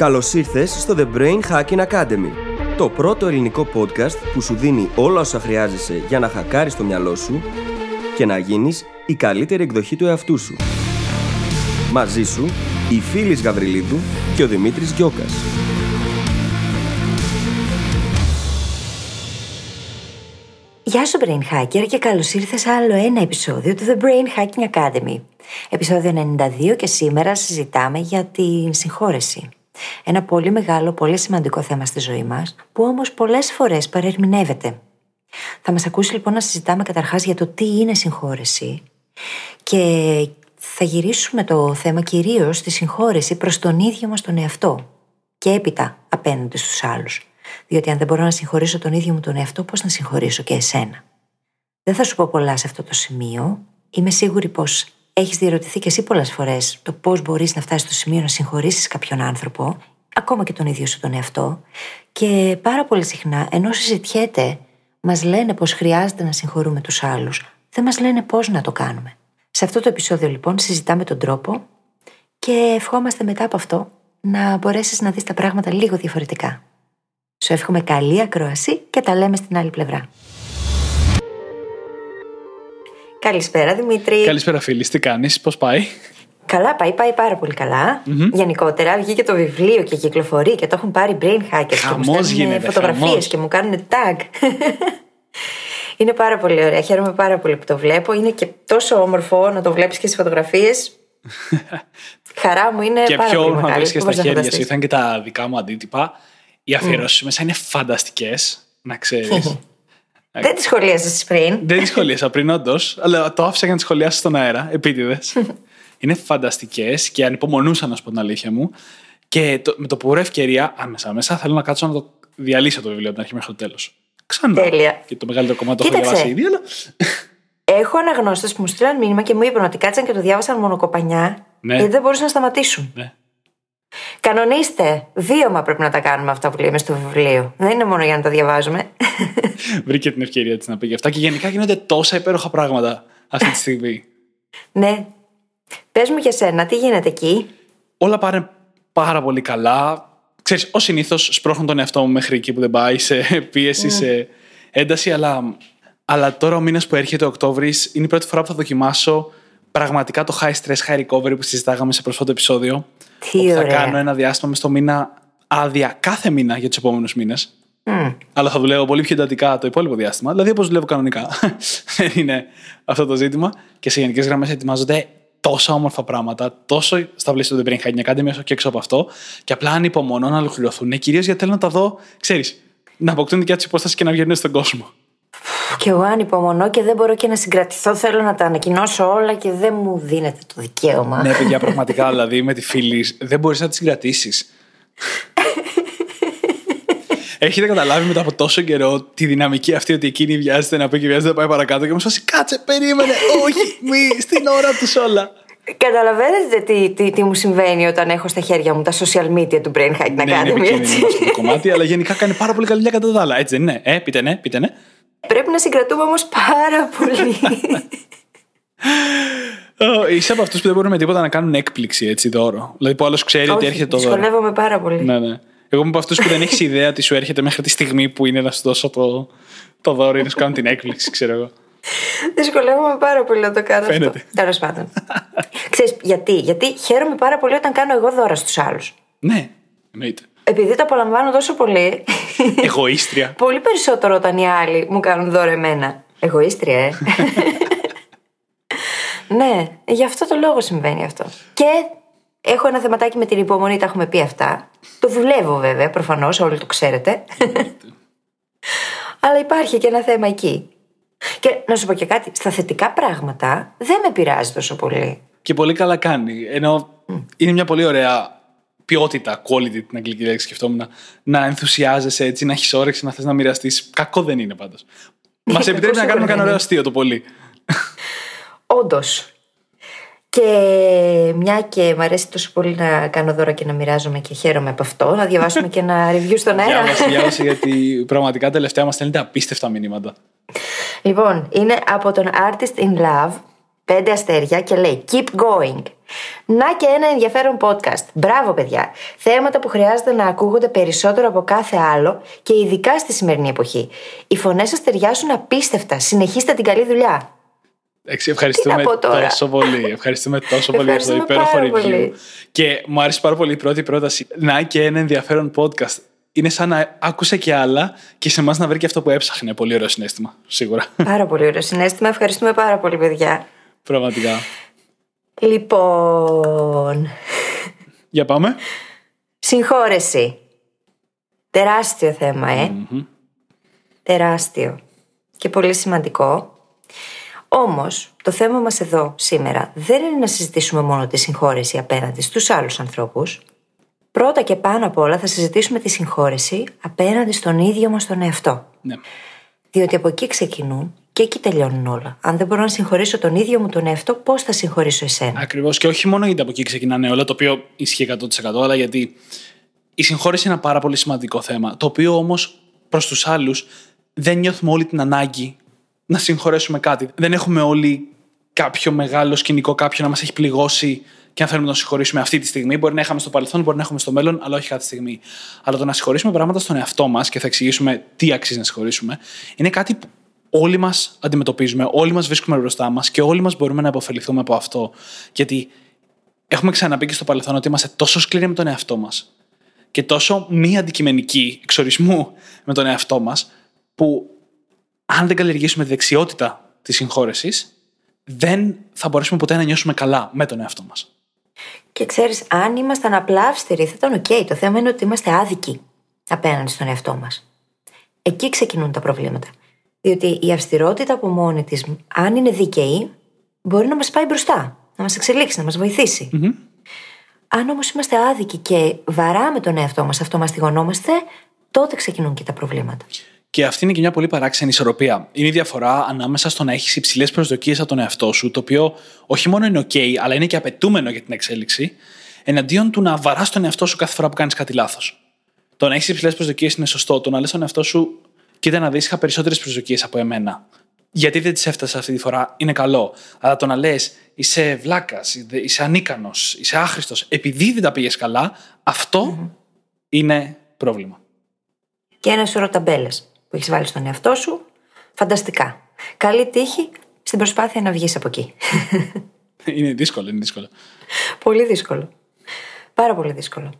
Καλώς ήρθες στο The Brain Hacking Academy, το πρώτο ελληνικό podcast που σου δίνει όλα όσα χρειάζεσαι για να χακάρεις το μυαλό σου και να γίνεις η καλύτερη εκδοχή του εαυτού σου. Μαζί σου, η Φίλης Γαβριλίδου και ο Δημήτρης Γιώκας. Γεια σου Brain Hacker και καλώς ήρθες σε άλλο ένα επεισόδιο του The Brain Hacking Academy. Επεισόδιο 92 και σήμερα συζητάμε για την συγχώρεση. Ένα πολύ μεγάλο, πολύ σημαντικό θέμα στη ζωή μας, που όμως πολλές φορές παρερμηνεύεται. Θα μας ακούσει λοιπόν να συζητάμε καταρχάς για το τι είναι συγχώρεση και θα γυρίσουμε το θέμα κυρίως στη συγχώρεση προς τον ίδιο μας τον εαυτό και έπειτα απέναντι στους άλλους. Διότι αν δεν μπορώ να συγχωρήσω τον ίδιο μου τον εαυτό, πώς να συγχωρήσω και εσένα; Δεν θα σου πω πολλά σε αυτό το σημείο. Είμαι σίγουρη πως έχεις διαρωτηθεί και εσύ πολλές φορές το πώς μπορείς να φτάσεις στο σημείο να συγχωρήσεις κάποιον άνθρωπο, ακόμα και τον ίδιο σου τον εαυτό. Και πάρα πολύ συχνά, ενώ συζητιέται, μας λένε πως χρειάζεται να συγχωρούμε τους άλλους, δεν μας λένε πώς να το κάνουμε. Σε αυτό το επεισόδιο, λοιπόν, συζητάμε τον τρόπο και ευχόμαστε μετά από αυτό να μπορέσεις να δεις τα πράγματα λίγο διαφορετικά. Σου εύχομαι καλή ακρόαση και τα λέμε στην άλλη πλευρά. Καλησπέρα Δημήτρη. Καλησπέρα φίλη, τι κάνεις, πώς πάει; Καλά, πάει, πάει πάρα πολύ καλά. Mm-hmm. Γενικότερα βγήκε το βιβλίο και κυκλοφορεί και το έχουν πάρει brain hackers χαμός και μου γίνεται, φωτογραφίες και μου κάνουν tag. είναι πάρα πολύ ωραία. Χαίρομαι πάρα πολύ που το βλέπω. Είναι και τόσο όμορφο να το βλέπεις και στις φωτογραφίες. Χαρά μου είναι και πάρα πιο πολύ όμορφο να μεγάλη. βρεις και Πώς στα να χέρια σου. φανταστείς. Ήταν και τα δικά μου αντίτυπα. Οι αφιερώσεις μέσα είναι φανταστικές, να ξέρεις. Δεν τη σχολίασες πριν. Δεν τις σχολίασα πριν, όντως, αλλά το άφησα για να τις σχολιάσω στον αέρα, επίτηδες. είναι φανταστικές και ανυπομονούσα να σου πω την αλήθεια μου. Και το, με το που βρω ευκαιρία, άμεσα μέσα, θέλω να κάτσω να το διαλύσω το βιβλίο από την αρχή μέχρι το τέλος. Ξανά. Τέλεια. Και το μεγαλύτερο κομμάτι το έχω Κοίταξε. διαβάσει ήδη, αλλά. Έχω αναγνώστες που μου στείλαν μήνυμα και μου είπαν ότι κάτσαν και το διάβασαν μονοκοπανιά Ναι. γιατί δεν μπορούσαν να σταματήσουν. ναι. Κανονίστε. Βίωμα πρέπει να τα κάνουμε αυτά που λέμε στο βιβλίο. Δεν είναι μόνο για να τα διαβάζουμε. Βρήκε την ευκαιρία της να πει γι' αυτά. Και γενικά γίνονται τόσα υπέροχα πράγματα αυτή τη στιγμή. ναι. Πες μου για σένα, τι γίνεται εκεί; Όλα πάνε πάρα πολύ καλά. Ξέρεις, ως συνήθως σπρώχνω τον εαυτό μου μέχρι εκεί που δεν πάει, σε πίεση, σε ένταση, αλλά, αλλά τώρα ο μήνας που έρχεται ο Οκτώβρης είναι η πρώτη φορά που θα δοκιμάσω πραγματικά το high stress, high recovery που συζητάγαμε σε πρόσφατο επεισόδιο. Τι όπου θα ωραία. κάνω ένα διάστημα μες στο μήνα άδεια κάθε μήνα για τους επόμενους μήνες. Μμ. Αλλά θα δουλεύω πολύ πιο εντατικά το υπόλοιπο διάστημα. Δηλαδή, όπως δουλεύω κανονικά. Δεν είναι αυτό το ζήτημα. Και σε γενικές γραμμές ετοιμάζονται τόσα όμορφα πράγματα, τόσο στα πλαίσια του The Brain Hacking Academy, όσο και έξω από αυτό. Και απλά ανυπομονώ να ολοκληρωθούν. Κυρίως γιατί θέλω να τα δω, ξέρεις, να αποκτούν δικιά τους υπόσταση και να βγαίνουν στον κόσμο. Κι εγώ ανυπομονώ και δεν μπορώ και να συγκρατηθώ. Θέλω να τα ανακοινώσω όλα και δεν μου δίνεται το δικαίωμα. ναι, παιδιά, πραγματικά δηλαδή με τη φίλη δεν μπορείς να τη συγκρατήσεις. Έχετε καταλάβει μετά από τόσο καιρό τη δυναμική αυτή ότι εκείνη βιάζεται να πει και βιάζεται να πάει παρακάτω και μου σου κάτσε, περίμενε, όχι, μη, στην ώρα τους όλα. Καταλαβαίνετε τι, τι, τι μου συμβαίνει όταν έχω στα χέρια μου τα social media του Brain Hack Ναι, είναι Academy, επικίνδυνο έτσι. αυτό το κομμάτι, αλλά γενικά κάνει πάρα πολύ καλή δουλειά κατά τα άλλα. Έτσι δεν είναι. Ε, πείτε ναι, πείτε ναι. Πρέπει να συγκρατούμε όμως πάρα πολύ. Ε, Είσαι από αυτούς που δεν μπορούν με τίποτα να κάνουν έκπληξη έτσι δώρο. Δηλαδή που άλλος ξέρει ότι Όχι, έρχεται το δώρο. δυσκολεύομαι πάρα πολύ. Ναι, ναι. Εγώ είμαι από αυτούς που δεν έχεις ιδέα τι σου έρχεται μέχρι τη στιγμή που είναι να σου δώσω το, το δώρο ή να σου κάνω την έκπληξη, ξέρω εγώ. Δυσκολεύομαι πάρα πολύ να το κάνω Φαίνεται. αυτό. Τέλος πάντων. Ξέρεις γιατί, γιατί χαίρομαι πάρα πολύ όταν κάνω εγώ δώρα στους άλλους. Ναι, εννοείται. Επειδή το απολαμβάνω τόσο πολύ, Εγωίστρια. πολύ περισσότερο όταν οι άλλοι μου κάνουν δώρα εμένα. Εγωίστρια, ε. ναι, γι' αυτό το λόγο συμβαίνει αυτό. Και έχω ένα θεματάκι με την υπομονή, τα έχουμε πει αυτά. Το δουλεύω βέβαια, προφανώς, όλοι το ξέρετε. Αλλά υπάρχει και ένα θέμα εκεί. Και να σου πω και κάτι, στα θετικά πράγματα δεν με πειράζει τόσο πολύ. Και πολύ καλά κάνει. Ενώ είναι μια πολύ ωραία ποιότητα, quality την αγγλική λέξη σκεφτόμουν, να ενθουσιάζεσαι έτσι, να έχεις όρεξη, να θες να μοιραστείς. Κακό δεν είναι πάντως. Μας επιτρέπει να Κακό κάνουμε σίγουρα κανένα δεν ωραίο είναι. αστείο το πολύ. Όντως. Και μια και μου αρέσει τόσο πολύ να κάνω δώρα και να μοιράζομαι και χαίρομαι από αυτό, να διαβάσουμε και ένα review στον αέρα. Διάβασε, διάβασε, γιατί πραγματικά τελευταία μας στέλνετε απίστευτα μηνύματα. λοιπόν, είναι από τον Artist in Love πέντε αστέρια και λέει Keep going. Να και ένα ενδιαφέρον podcast. Μπράβο, παιδιά. Θέματα που χρειάζεται να ακούγονται περισσότερο από κάθε άλλο και ειδικά στη σημερινή εποχή. Οι φωνές σα ταιριάζουν απίστευτα. Συνεχίστε την καλή δουλειά. Ευχαριστούμε τόσο πολύ. Ευχαριστούμε τόσο πολύ για αυτό το υπέροχο review. Και μου άρεσε πάρα πολύ η πρώτη πρόταση. Να και ένα ενδιαφέρον podcast. Είναι σαν να άκουσε και άλλα και σε εμάς να βρει και αυτό που έψαχνε. Πολύ ωραίο συνέστημα, σίγουρα. Πάρα πολύ ωραίο συνέστημα. Ευχαριστούμε πάρα πολύ, παιδιά. Πραγματικά. Λοιπόν. Για πάμε. Συγχώρεση. Τεράστιο θέμα, ε. Τεράστιο. Και πολύ σημαντικό. Όμως, το θέμα μας εδώ σήμερα δεν είναι να συζητήσουμε μόνο τη συγχώρεση απέναντι στους άλλους ανθρώπους. Πρώτα και πάνω απ' όλα θα συζητήσουμε τη συγχώρεση απέναντι στον ίδιο μας τον εαυτό. Ναι. Διότι από εκεί ξεκινούν και εκεί τελειώνουν όλα. Αν δεν μπορώ να συγχωρήσω τον ίδιο μου τον εαυτό, πώς θα συγχωρήσω εσένα; Ακριβώς. Και όχι μόνο γιατί από εκεί ξεκινάνε όλα, το οποίο ισχύει 100%, αλλά γιατί η συγχώρεση είναι ένα πάρα πολύ σημαντικό θέμα. Το οποίο όμως προς τους άλλους δεν νιώθουμε όλη την ανάγκη να συγχωρέσουμε κάτι. Δεν έχουμε όλοι κάποιο μεγάλο σκηνικό, κάποιο να μας έχει πληγώσει και αν θέλουμε να τον συγχωρήσουμε αυτή τη στιγμή. Μπορεί να είχαμε στο παρελθόν, μπορεί να έχουμε στο μέλλον, αλλά όχι κάθε στιγμή. Αλλά το να συγχωρήσουμε πράγματα στον εαυτό μας και θα εξηγήσουμε τι αξίζει να συγχωρήσουμε, είναι κάτι που όλοι μας αντιμετωπίζουμε, όλοι μας βρίσκουμε μπροστά μας και όλοι μας μπορούμε να αποφεληθούμε από αυτό. Γιατί έχουμε ξαναπεί και στο παρελθόν ότι είμαστε τόσο σκληροί με τον εαυτό μας και τόσο μη αντικειμενικοί εξορισμού με τον εαυτό μας, που αν δεν καλλιεργήσουμε τη δεξιότητα της συγχώρεσης, δεν θα μπορέσουμε ποτέ να νιώσουμε καλά με τον εαυτό μας. Και ξέρεις, αν ήμασταν απλά αυστηροί, θα ήταν οκ. Το θέμα είναι ότι είμαστε άδικοι απέναντι στον εαυτό μας. Εκεί ξεκινούν τα προβλήματα. Διότι η αυστηρότητα από μόνη της, αν είναι δίκαιη, μπορεί να μας πάει μπροστά, να μας εξελίξει, να μας βοηθήσει. Mm-hmm. Αν όμως είμαστε άδικοι και βαράμε τον εαυτό μας, αυτομαστιγωνόμαστε, τότε ξεκινούν και τα προβλήματα. Και αυτή είναι και μια πολύ παράξενη ισορροπία. Είναι η διαφορά ανάμεσα στο να έχεις υψηλές προσδοκίες από τον εαυτό σου, το οποίο όχι μόνο είναι OK, αλλά είναι και απαιτούμενο για την εξέλιξη, εναντίον του να βαράς τον εαυτό σου κάθε φορά που κάνεις κάτι λάθος. Το να έχεις υψηλές προσδοκίες είναι σωστό. Το να λες τον εαυτό σου, κοίτα να δεις, είχα περισσότερες προσδοκίες από εμένα. Γιατί δεν τις έφτασα αυτή τη φορά, είναι καλό. Αλλά το να λες, είσαι βλάκας, είσαι ανίκανος, είσαι άχρηστος, επειδή δεν τα πήγες καλά, είναι πρόβλημα. Και ένα σωρό ταμπέλες που έχεις βάλει στον εαυτό σου, φανταστικά. Καλή τύχη στην προσπάθεια να βγεις από εκεί. Είναι δύσκολο, είναι δύσκολο. Πολύ δύσκολο. Πάρα πολύ δύσκολο.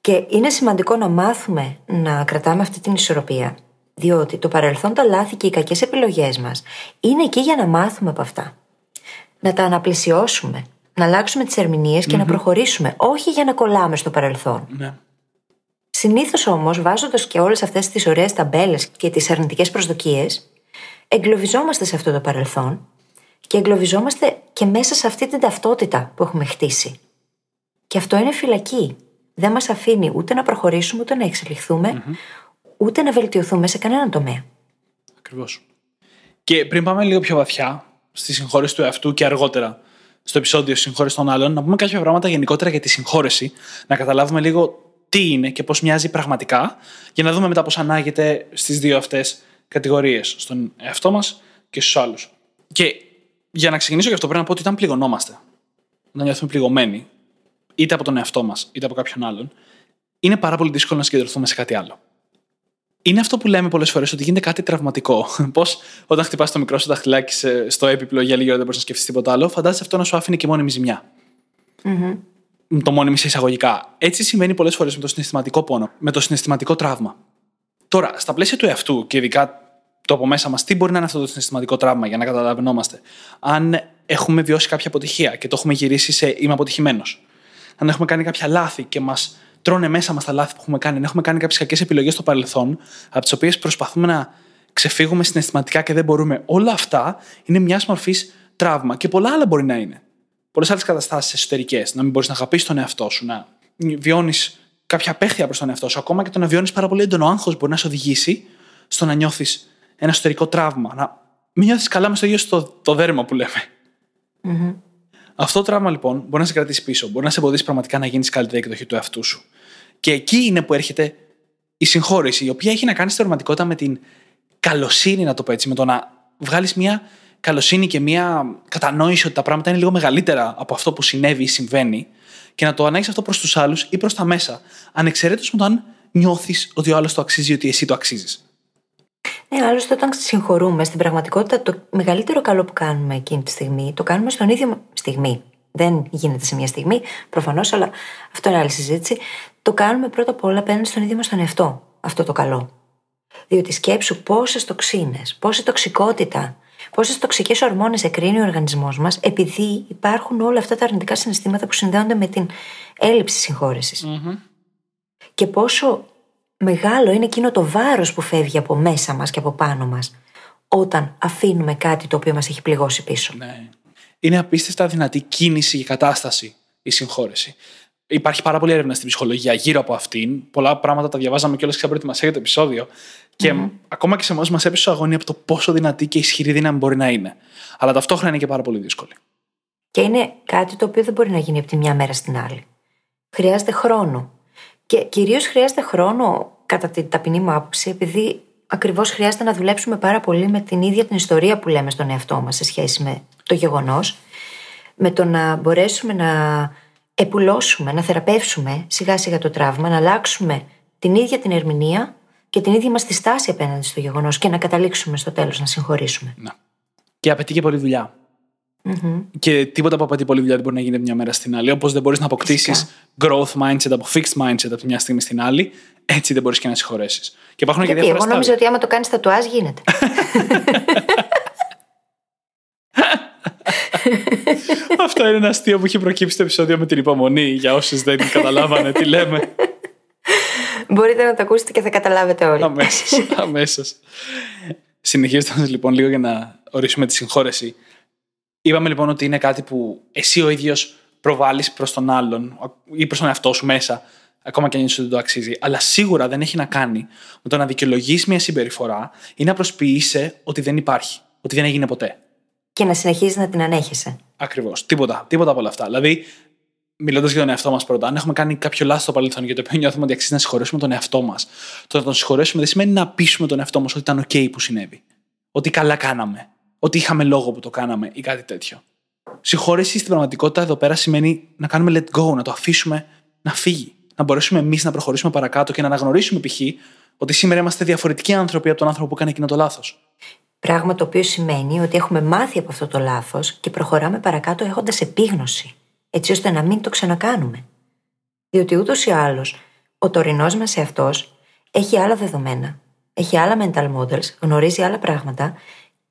Και είναι σημαντικό να μάθουμε να κρατάμε αυτή την ισορροπία. Διότι το παρελθόν, τα λάθη και οι κακές επιλογές μας είναι εκεί για να μάθουμε από αυτά. Να τα αναπλησιώσουμε, να αλλάξουμε τις ερμηνείες και να προχωρήσουμε, όχι για να κολλάμε στο παρελθόν. Ναι. Συνήθως όμως, βάζοντας και όλες αυτές τις ωραίες ταμπέλες και τις αρνητικές προσδοκίες, εγκλωβιζόμαστε σε αυτό το παρελθόν και εγκλωβιζόμαστε και μέσα σε αυτή την ταυτότητα που έχουμε χτίσει. Και αυτό είναι φυλακή. Δεν μας αφήνει ούτε να προχωρήσουμε, ούτε να εξελιχθουμε ούτε να βελτιωθούμε σε κανέναν τομέα. Ακριβώς. Και πριν πάμε λίγο πιο βαθιά στη συγχώρεση του εαυτού και αργότερα στο επεισόδιο Συγχώρεση των άλλων, να πούμε κάποια πράγματα γενικότερα για τη συγχώρεση, να καταλάβουμε λίγο τι είναι και πώς μοιάζει πραγματικά, για να δούμε μετά πώς ανάγεται στις δύο αυτές κατηγορίες, στον εαυτό μας και στους άλλους. Και για να ξεκινήσω γι' αυτό, πρέπει να πω ότι όταν πληγωνόμαστε, όταν νιώθουμε πληγωμένοι, είτε από τον εαυτό μας είτε από κάποιον άλλον, είναι πάρα πολύ δύσκολο να συγκεντρωθούμε σε κάτι άλλο. Είναι αυτό που λέμε πολλές φορές ότι γίνεται κάτι τραυματικό. Πώς όταν χτυπάς το μικρό σου δαχτυλάκι στο έπιπλο για λίγη ώρα δεν μπορείς να σκεφτείς τίποτα άλλο, φαντάζεσαι αυτό να σου άφηνε και μόνιμη ζημιά. Mm-hmm το μόνιμη σε εισαγωγικά. Έτσι συμβαίνει πολλές φορές με το συναισθηματικό πόνο, με το συναισθηματικό τραύμα. Τώρα, στα πλαίσια του εαυτού και ειδικά το από μέσα μας, τι μπορεί να είναι αυτό το συναισθηματικό τραύμα για να καταλαβαίνόμαστε. Αν έχουμε βιώσει κάποια αποτυχία και το έχουμε γυρίσει σε είμαι αποτυχημένος. Αν έχουμε κάνει κάποια λάθη και μας τρώνε μέσα μας τα λάθη που έχουμε κάνει. Αν έχουμε κάνει κάποιες κακές επιλογές στο παρελθόν, από τις οποίες προσπαθούμε να ξεφύγουμε συναισθηματικά και δεν μπορούμε. Όλα αυτά είναι μιας μορφής τραύμα και πολλά άλλα μπορεί να είναι πολλές άλλες καταστάσεις εσωτερικές. Να μην μπορείς να αγαπήσεις τον εαυτό σου, να βιώνεις κάποια απέχθεια προς τον εαυτό σου. Ακόμα και το να βιώνεις πάρα πολύ έντονο άγχος μπορεί να σε οδηγήσει στο να νιώθεις ένα εσωτερικό τραύμα. Να μην νιώθεις καλά με στο ίδιο στο το δέρμα που λέμε. Mm-hmm. Αυτό το τραύμα λοιπόν μπορεί να σε κρατήσει πίσω, μπορεί να σε εμποδίσει πραγματικά να γίνεις καλύτερη εκδοχή του εαυτού σου. Και εκεί είναι που έρχεται η συγχώρεση, η οποία έχει να κάνει στην πραγματικότητα με την καλοσύνη, να το πω έτσι, με το να βγάλεις μια καλοσύνη και μια κατανόηση ότι τα πράγματα είναι λίγο μεγαλύτερα από αυτό που συνέβη ή συμβαίνει και να το ανάγκη αυτό προς τους άλλους ή προς τα μέσα, ανεξαιρέτως με το αν νιώθεις ότι ο άλλος το αξίζει ή ότι εσύ το αξίζεις. Ναι, άλλωστε όταν συγχωρούμε, στην πραγματικότητα το μεγαλύτερο καλό που κάνουμε εκείνη τη στιγμή, το κάνουμε στον ίδιο στιγμή. Δεν γίνεται σε μια στιγμή, προφανώς, αλλά αυτό είναι άλλη συζήτηση. Το κάνουμε πρώτα απ' όλα απέναντι στον ίδιο μας τον εαυτό. Αυτό το καλό. Διότι σκέψου πόσες τοξίνες, πόση τοξικότητα, πόσες τοξικές ορμόνες εκρίνει ο οργανισμός μας, επειδή υπάρχουν όλα αυτά τα αρνητικά συναισθήματα που συνδέονται με την έλλειψη συγχώρεσης. Και πόσο μεγάλο είναι εκείνο το βάρος που φεύγει από μέσα μας και από πάνω μας, όταν αφήνουμε κάτι το οποίο μας έχει πληγώσει πίσω. Ναι. Είναι απίστευτα δυνατή κίνηση και κατάσταση η συγχώρεση. Υπάρχει πάρα πολλή έρευνα στην ψυχολογία γύρω από αυτήν. Πολλά πράγματα τα διαβάζαμε κιόλας και προετοιμασία για το επεισόδιο. Και ακόμα και σε εμάς μας έπεσε αγωνία από το πόσο δυνατή και ισχυρή δύναμη μπορεί να είναι. Αλλά ταυτόχρονα είναι και πάρα πολύ δύσκολη. Και είναι κάτι το οποίο δεν μπορεί να γίνει από τη μια μέρα στην άλλη. Χρειάζεται χρόνο. Και κυρίως χρειάζεται χρόνο, κατά την ταπεινή μου άποψη, επειδή ακριβώς χρειάζεται να δουλέψουμε πάρα πολύ με την ίδια την ιστορία που λέμε στον εαυτό μας σε σχέση με το γεγονός, με το να μπορέσουμε να επουλώσουμε, να θεραπεύσουμε σιγά σιγά το τραύμα, να αλλάξουμε την ίδια την ερμηνεία και την ίδια μας τη στάση απέναντι στο γεγονός και να καταλήξουμε στο τέλος να συγχωρήσουμε. Να. Και απαιτεί και πολλή δουλειά. Mm-hmm. Και τίποτα που απαιτεί πολλή δουλειά δεν μπορεί να γίνει από μια μέρα στην άλλη. Όπως δεν μπορείς να αποκτήσεις growth mindset από fixed mindset από μια στιγμή στην άλλη, έτσι δεν μπορείς και να συγχωρέσεις. Και υπάρχουν Γιατί και διάφορα εγώ νόμιζα ότι άμα το κάνεις τατουάζ γίνεται. Αυτό είναι ένα αστείο που έχει προκύψει στο επεισόδιο με την υπομονή για όσου δεν καταλάβανε τι λέμε. Μπορείτε να το ακούσετε και θα καταλάβετε όλοι. Αμέσως. Αμέσως. Συνεχίζοντας λοιπόν λίγο για να ορίσουμε τη συγχώρεση. Είπαμε λοιπόν ότι είναι κάτι που εσύ ο ίδιος προβάλλεις προς τον άλλον ή προς τον εαυτό σου μέσα, ακόμα και αν ότι δεν το αξίζει. Αλλά σίγουρα δεν έχει να κάνει με το να δικαιολογείς μια συμπεριφορά ή να προσποιείσαι ότι δεν υπάρχει, ότι δεν έγινε ποτέ. Και να συνεχίζεις να την ανέχεσαι. Ακριβώς. Τίποτα. Τίποτα από όλα αυτά. Δηλαδή, μιλώντας για τον εαυτό μας πρώτα, αν έχουμε κάνει κάποιο λάθος στο παρελθόν για το οποίο νιώθουμε ότι αξίζει να συγχωρέσουμε τον εαυτό μας, το να τον συγχωρέσουμε δεν σημαίνει να πείσουμε τον εαυτό μας ότι ήταν OK που συνέβη. Ότι καλά κάναμε. Ότι είχαμε λόγο που το κάναμε ή κάτι τέτοιο. Συγχώρεση στην πραγματικότητα εδώ πέρα σημαίνει να κάνουμε let go, να το αφήσουμε να φύγει. Να μπορέσουμε εμείς να προχωρήσουμε παρακάτω και να αναγνωρίσουμε π.χ. ότι σήμερα είμαστε διαφορετικοί άνθρωποι από τον άνθρωπο που έκανε εκείνο το λάθος. Πράγμα το οποίο σημαίνει ότι έχουμε μάθει από αυτό το λάθος και προχωράμε παρακάτω έχοντας επίγνωση, έτσι ώστε να μην το ξανακάνουμε. Διότι ούτως ή άλλως ο τωρινός μας εαυτός έχει άλλα δεδομένα, έχει άλλα mental models, γνωρίζει άλλα πράγματα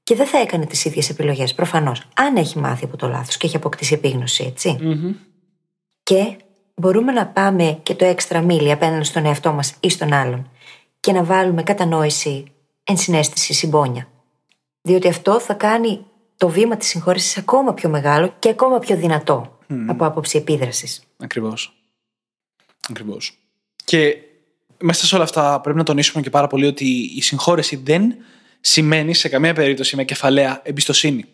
και δεν θα έκανε τις ίδιες επιλογές. Προφανώς. Αν έχει μάθει από το λάθος και έχει αποκτήσει επίγνωση, Και μπορούμε να πάμε και το έξτρα μίλι απέναντι στον εαυτό μας ή στον άλλον και να βάλουμε κατανόηση, ενσυναίσθηση, συμπόνια. Διότι αυτό θα κάνει το βήμα της συγχώρεσης ακόμα πιο μεγάλο και ακόμα πιο δυνατό από άποψη επίδρασης. Ακριβώς. Ακριβώς. Και μέσα σε όλα αυτά πρέπει να τονίσουμε και πάρα πολύ ότι η συγχώρεση δεν σημαίνει σε καμία περίπτωση με κεφαλαία εμπιστοσύνη.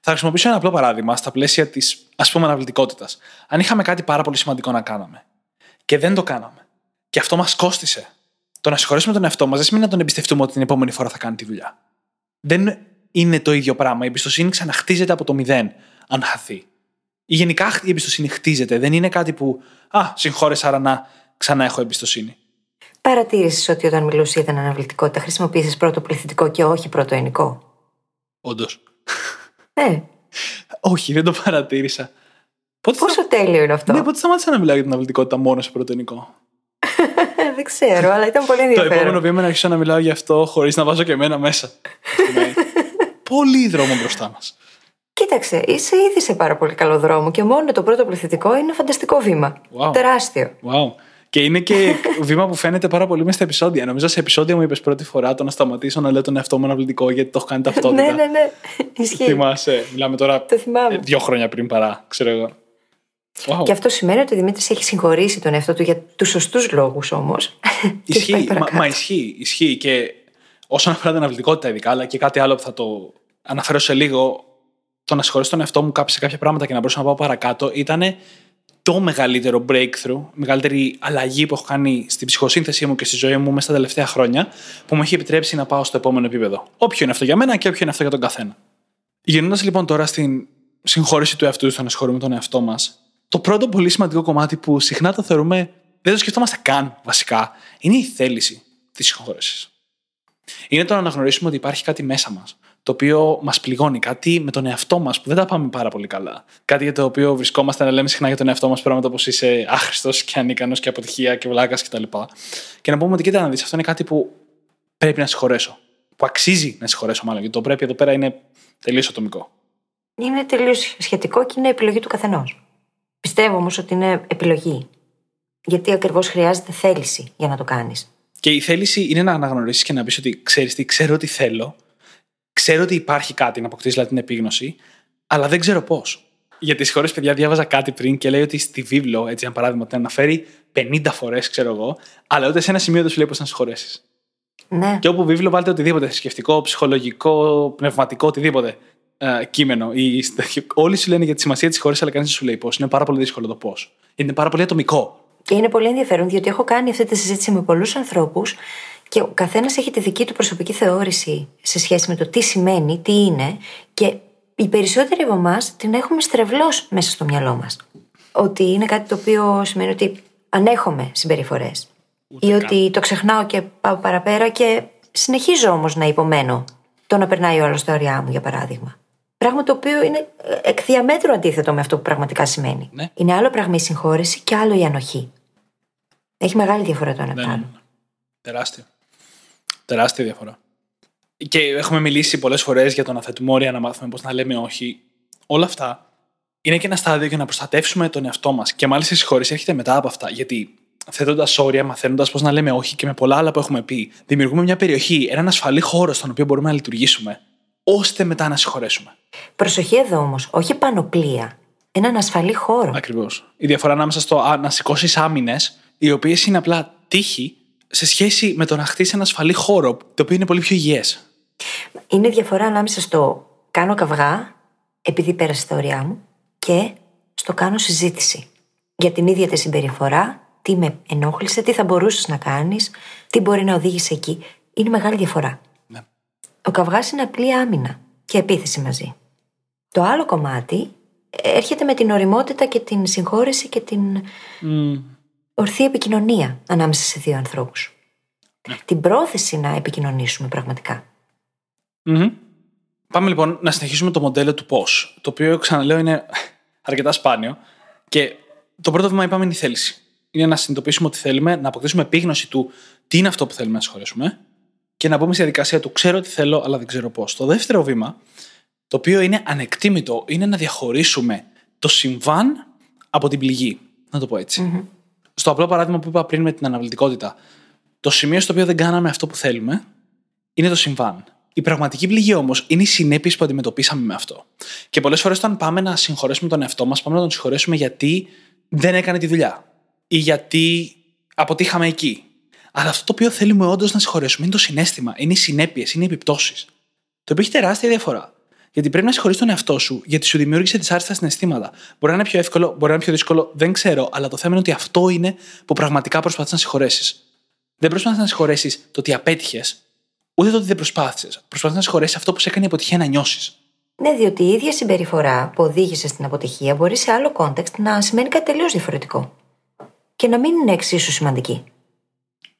Θα χρησιμοποιήσω ένα απλό παράδειγμα στα πλαίσια της ας πούμε αναβλητικότητας. Αν είχαμε κάτι πάρα πολύ σημαντικό να κάναμε και δεν το κάναμε και αυτό μας κόστησε, το να συγχωρήσουμε τον εαυτό μας δεν σημαίνει να τον εμπιστευτούμε ότι την επόμενη φορά θα κάνει τη δουλειά. Δεν είναι το ίδιο πράγμα. Η εμπιστοσύνη ξαναχτίζεται από το μηδέν, αν χαθεί. Ή γενικά η εμπιστοσύνη χτίζεται. Δεν είναι κάτι που, Α, συγχώρεσα, άρα να ξανά έχω εμπιστοσύνη. Παρατήρησες ότι όταν μιλούσε για την αναβλητικότητα χρησιμοποίησες πρώτο πληθυντικό και όχι πρώτο ενικό; Όντως. Ναι. όχι, δεν το παρατήρησα. Πότε Πόσο θα... τέλειο είναι αυτό; Ναι, πότε σταμάτησα να μιλάω για την αναβλητικότητα μόνο σε πρώτο ενικό; δεν ξέρω, αλλά ήταν πολύ ενδιαφέρον. Το επόμενο βήμα είναι να αρχίσω να μιλάω γι' αυτό χωρίς να βάζω και εμένα μέσα. ναι. Πολύ δρόμο μπροστά μας. Κοίταξε, είσαι ήδη σε πάρα πολύ καλό δρόμο και μόνο το πρώτο πληθυντικό είναι φανταστικό βήμα. Wow. Τεράστιο. Wow. Και είναι και βήμα που φαίνεται πάρα πολύ μέσα στα επεισόδια. Νομίζω σε επεισόδια μου είπες πρώτη φορά το να σταματήσω να λέω τον εαυτό μου αναβλητικό γιατί το έχω κάνει ταυτότητα. ναι, ναι, ναι. Ισχύει. Θυμάσαι. Μιλάμε τώρα το θυμάμαι. δύο χρόνια πριν παρά, ξέρω εγώ. Wow. Και αυτό σημαίνει ότι ο Δημήτρης έχει συγχωρήσει τον εαυτό του για τους σωστούς λόγους όμως. Ισχύει. μα, μα, ισχύει. Ισχύει. Και όσον αφορά την αναβλητικότητα, ειδικά, αλλά και κάτι άλλο που θα το αναφέρω σε λίγο, το να συγχωρήσω τον εαυτό μου σε κάποια πράγματα και να μπορούσα να πάω παρακάτω ήταν το μεγαλύτερο breakthrough, μεγαλύτερη αλλαγή που έχω κάνει στην ψυχοσύνθεσή μου και στη ζωή μου μέσα στα τελευταία χρόνια, που μου έχει επιτρέψει να πάω στο επόμενο επίπεδο. Όποιο είναι αυτό για μένα και όποιο είναι αυτό για τον καθένα. Γυρνώντας λοιπόν τώρα στην συγχώρεση του εαυτού, στο να συγχωρούμε τον εαυτό μας, το πρώτο πολύ σημαντικό κομμάτι που συχνά το θεωρούμε, δεν το σκεφτόμαστε καν βασικά, είναι η θέληση της συγχώρεσης. Είναι το να αναγνωρίσουμε ότι υπάρχει κάτι μέσα μας, το οποίο μας πληγώνει, κάτι με τον εαυτό μας που δεν τα πάμε πάρα πολύ καλά. Κάτι για το οποίο βρισκόμαστε να λέμε συχνά για τον εαυτό μας πράγματα όπως είσαι άχρηστος και ανίκανος και αποτυχία και βλάκας κτλ. Και, και να πούμε ότι κοίτα να δεις, αυτό είναι κάτι που πρέπει να συγχωρέσω. Που αξίζει να συγχωρέσω, μάλλον. Γιατί το πρέπει εδώ πέρα είναι τελείως ατομικό. Είναι τελείως σχετικό και είναι επιλογή του καθενός. Πιστεύω όμως ότι είναι επιλογή. Γιατί ακριβώς χρειάζεται θέληση για να το κάνεις. Και η θέληση είναι να αναγνωρίσεις και να πεις ότι ξέρεις τι, ξέρω τι θέλω, ξέρω ότι υπάρχει κάτι να αποκτήσει δηλαδή την επίγνωση, αλλά δεν ξέρω πώς. Γιατί στι χώρες, παιδιά, διάβαζα κάτι πριν και λέει ότι στη βίβλο, έτσι, ένα παράδειγμα, την αναφέρει 50 φορές, ξέρω εγώ, αλλά ούτε σε ένα σημείο δεν σου λέει πώς να συγχωρέσει. Ναι. Και όπου βίβλο βάλτε οτιδήποτε θρησκευτικό, ψυχολογικό, πνευματικό, οτιδήποτε ε, κείμενο. Ή, όλοι σου λένε για τη σημασία της χώρας, αλλά κανείς δεν σου λέει πώς. Είναι πάρα πολύ δύσκολο το πώς. Είναι πάρα πολύ ατομικό. Και είναι πολύ ενδιαφέρον, διότι έχω κάνει αυτή τη συζήτηση με πολλούς ανθρώπους και ο καθένας έχει τη δική του προσωπική θεώρηση σε σχέση με το τι σημαίνει, τι είναι, και οι περισσότεροι από εμάς την έχουμε στρεβλώ μέσα στο μυαλό μας. Ότι είναι κάτι το οποίο σημαίνει ότι ανέχομαι συμπεριφορές. Ή ότι το ξεχνάω και πάω παραπέρα και συνεχίζω όμως να υπομένω το να περνάει όλα στα ωριά μου, για παράδειγμα. Πράγμα το οποίο είναι εκ διαμέτρου αντίθετο με αυτό που πραγματικά σημαίνει. Ναι. Είναι άλλο πράγμα η συγχώρεση και άλλο η ανοχή. Έχει μεγάλη διαφορά το ένα Ναι, από ναι, το ναι. άλλο. Τεράστιο. Τεράστια διαφορά. Και έχουμε μιλήσει πολλές φορές για το να θέτουμε όρια, να μάθουμε πώς να λέμε όχι. Όλα αυτά είναι και ένα στάδιο για να προστατεύσουμε τον εαυτό μας. Και μάλιστα η συγχώρεση έρχεται μετά από αυτά. Γιατί θέτοντας όρια, μαθαίνοντας πώς να λέμε όχι και με πολλά άλλα που έχουμε πει, δημιουργούμε μια περιοχή, έναν ασφαλή χώρο στον οποίο μπορούμε να λειτουργήσουμε, ώστε μετά να συγχωρέσουμε. Προσοχή εδώ όμως, όχι πανοπλία. Έναν ασφαλή χώρο. Ακριβώς. Η διαφορά ανάμεσα στο α, να σηκώσεις άμυνες, οι οποίες είναι απλά τύχη, σε σχέση με το να χτίσει ένα ασφαλή χώρο, το οποίο είναι πολύ πιο υγιές. Είναι η διαφορά ανάμεσα στο κάνω καυγά, επειδή πέρασε τα ωριά μου, και στο κάνω συζήτηση. Για την ίδια τη συμπεριφορά, τι με ενόχλησε, τι θα μπορούσες να κάνεις, τι μπορεί να οδήγησε εκεί. Είναι μεγάλη διαφορά. Ναι. Ο καυγάς είναι απλή άμυνα και επίθεση μαζί. Το άλλο κομμάτι έρχεται με την οριμότητα και την συγχώρεση και την ορθή επικοινωνία ανάμεσα σε δύο ανθρώπους. Την πρόθεση να επικοινωνήσουμε πραγματικά. Μμμ. Πάμε λοιπόν να συνεχίσουμε το μοντέλο του πώς. Το οποίο, ξαναλέω, είναι αρκετά σπάνιο. Και το πρώτο βήμα, είπαμε, είναι η θέληση. Είναι να συνειδητοποιήσουμε ότι θέλουμε, να αποκτήσουμε επίγνωση του τι είναι αυτό που θέλουμε να συγχωρέσουμε και να μπούμε στη διαδικασία του ξέρω τι θέλω, αλλά δεν ξέρω πώς. Το δεύτερο βήμα, το οποίο είναι ανεκτήμητο, είναι να διαχωρίσουμε το συμβάν από την πληγή. Να το πω έτσι. Στο απλό παράδειγμα που είπα πριν με την αναβλητικότητα, το σημείο στο οποίο δεν κάναμε αυτό που θέλουμε είναι το συμβάν. Η πραγματική πληγή όμως είναι οι συνέπειες που αντιμετωπίσαμε με αυτό. Και πολλές φορές όταν πάμε να συγχωρέσουμε τον εαυτό μας, πάμε να τον συγχωρέσουμε γιατί δεν έκανε τη δουλειά ή γιατί αποτύχαμε εκεί. Αλλά αυτό το οποίο θέλουμε όντως να συγχωρέσουμε είναι το συνέστημα, είναι οι συνέπειες, είναι οι επιπτώσεις. Το οποίο έχει τεράστια διαφορά. Γιατί πρέπει να συγχωρήσει τον εαυτό σου, γιατί σου δημιούργησε δυσάρεστα συναισθήματα. Μπορεί να είναι πιο εύκολο, μπορεί να είναι πιο δύσκολο, δεν ξέρω, αλλά το θέμα είναι ότι αυτό είναι που πραγματικά προσπαθείς να συγχωρέσεις. Δεν προσπαθείς να συγχωρέσεις το ότι απέτυχες, ούτε το ότι δεν προσπάθησες. Προσπαθείς να συγχωρέσεις αυτό που σε έκανε η αποτυχία να νιώσεις. Ναι, διότι η ίδια συμπεριφορά που οδήγησε στην αποτυχία μπορεί σε άλλο context να σημαίνει κάτι τελείως διαφορετικό. Και να μην είναι εξίσου σημαντική.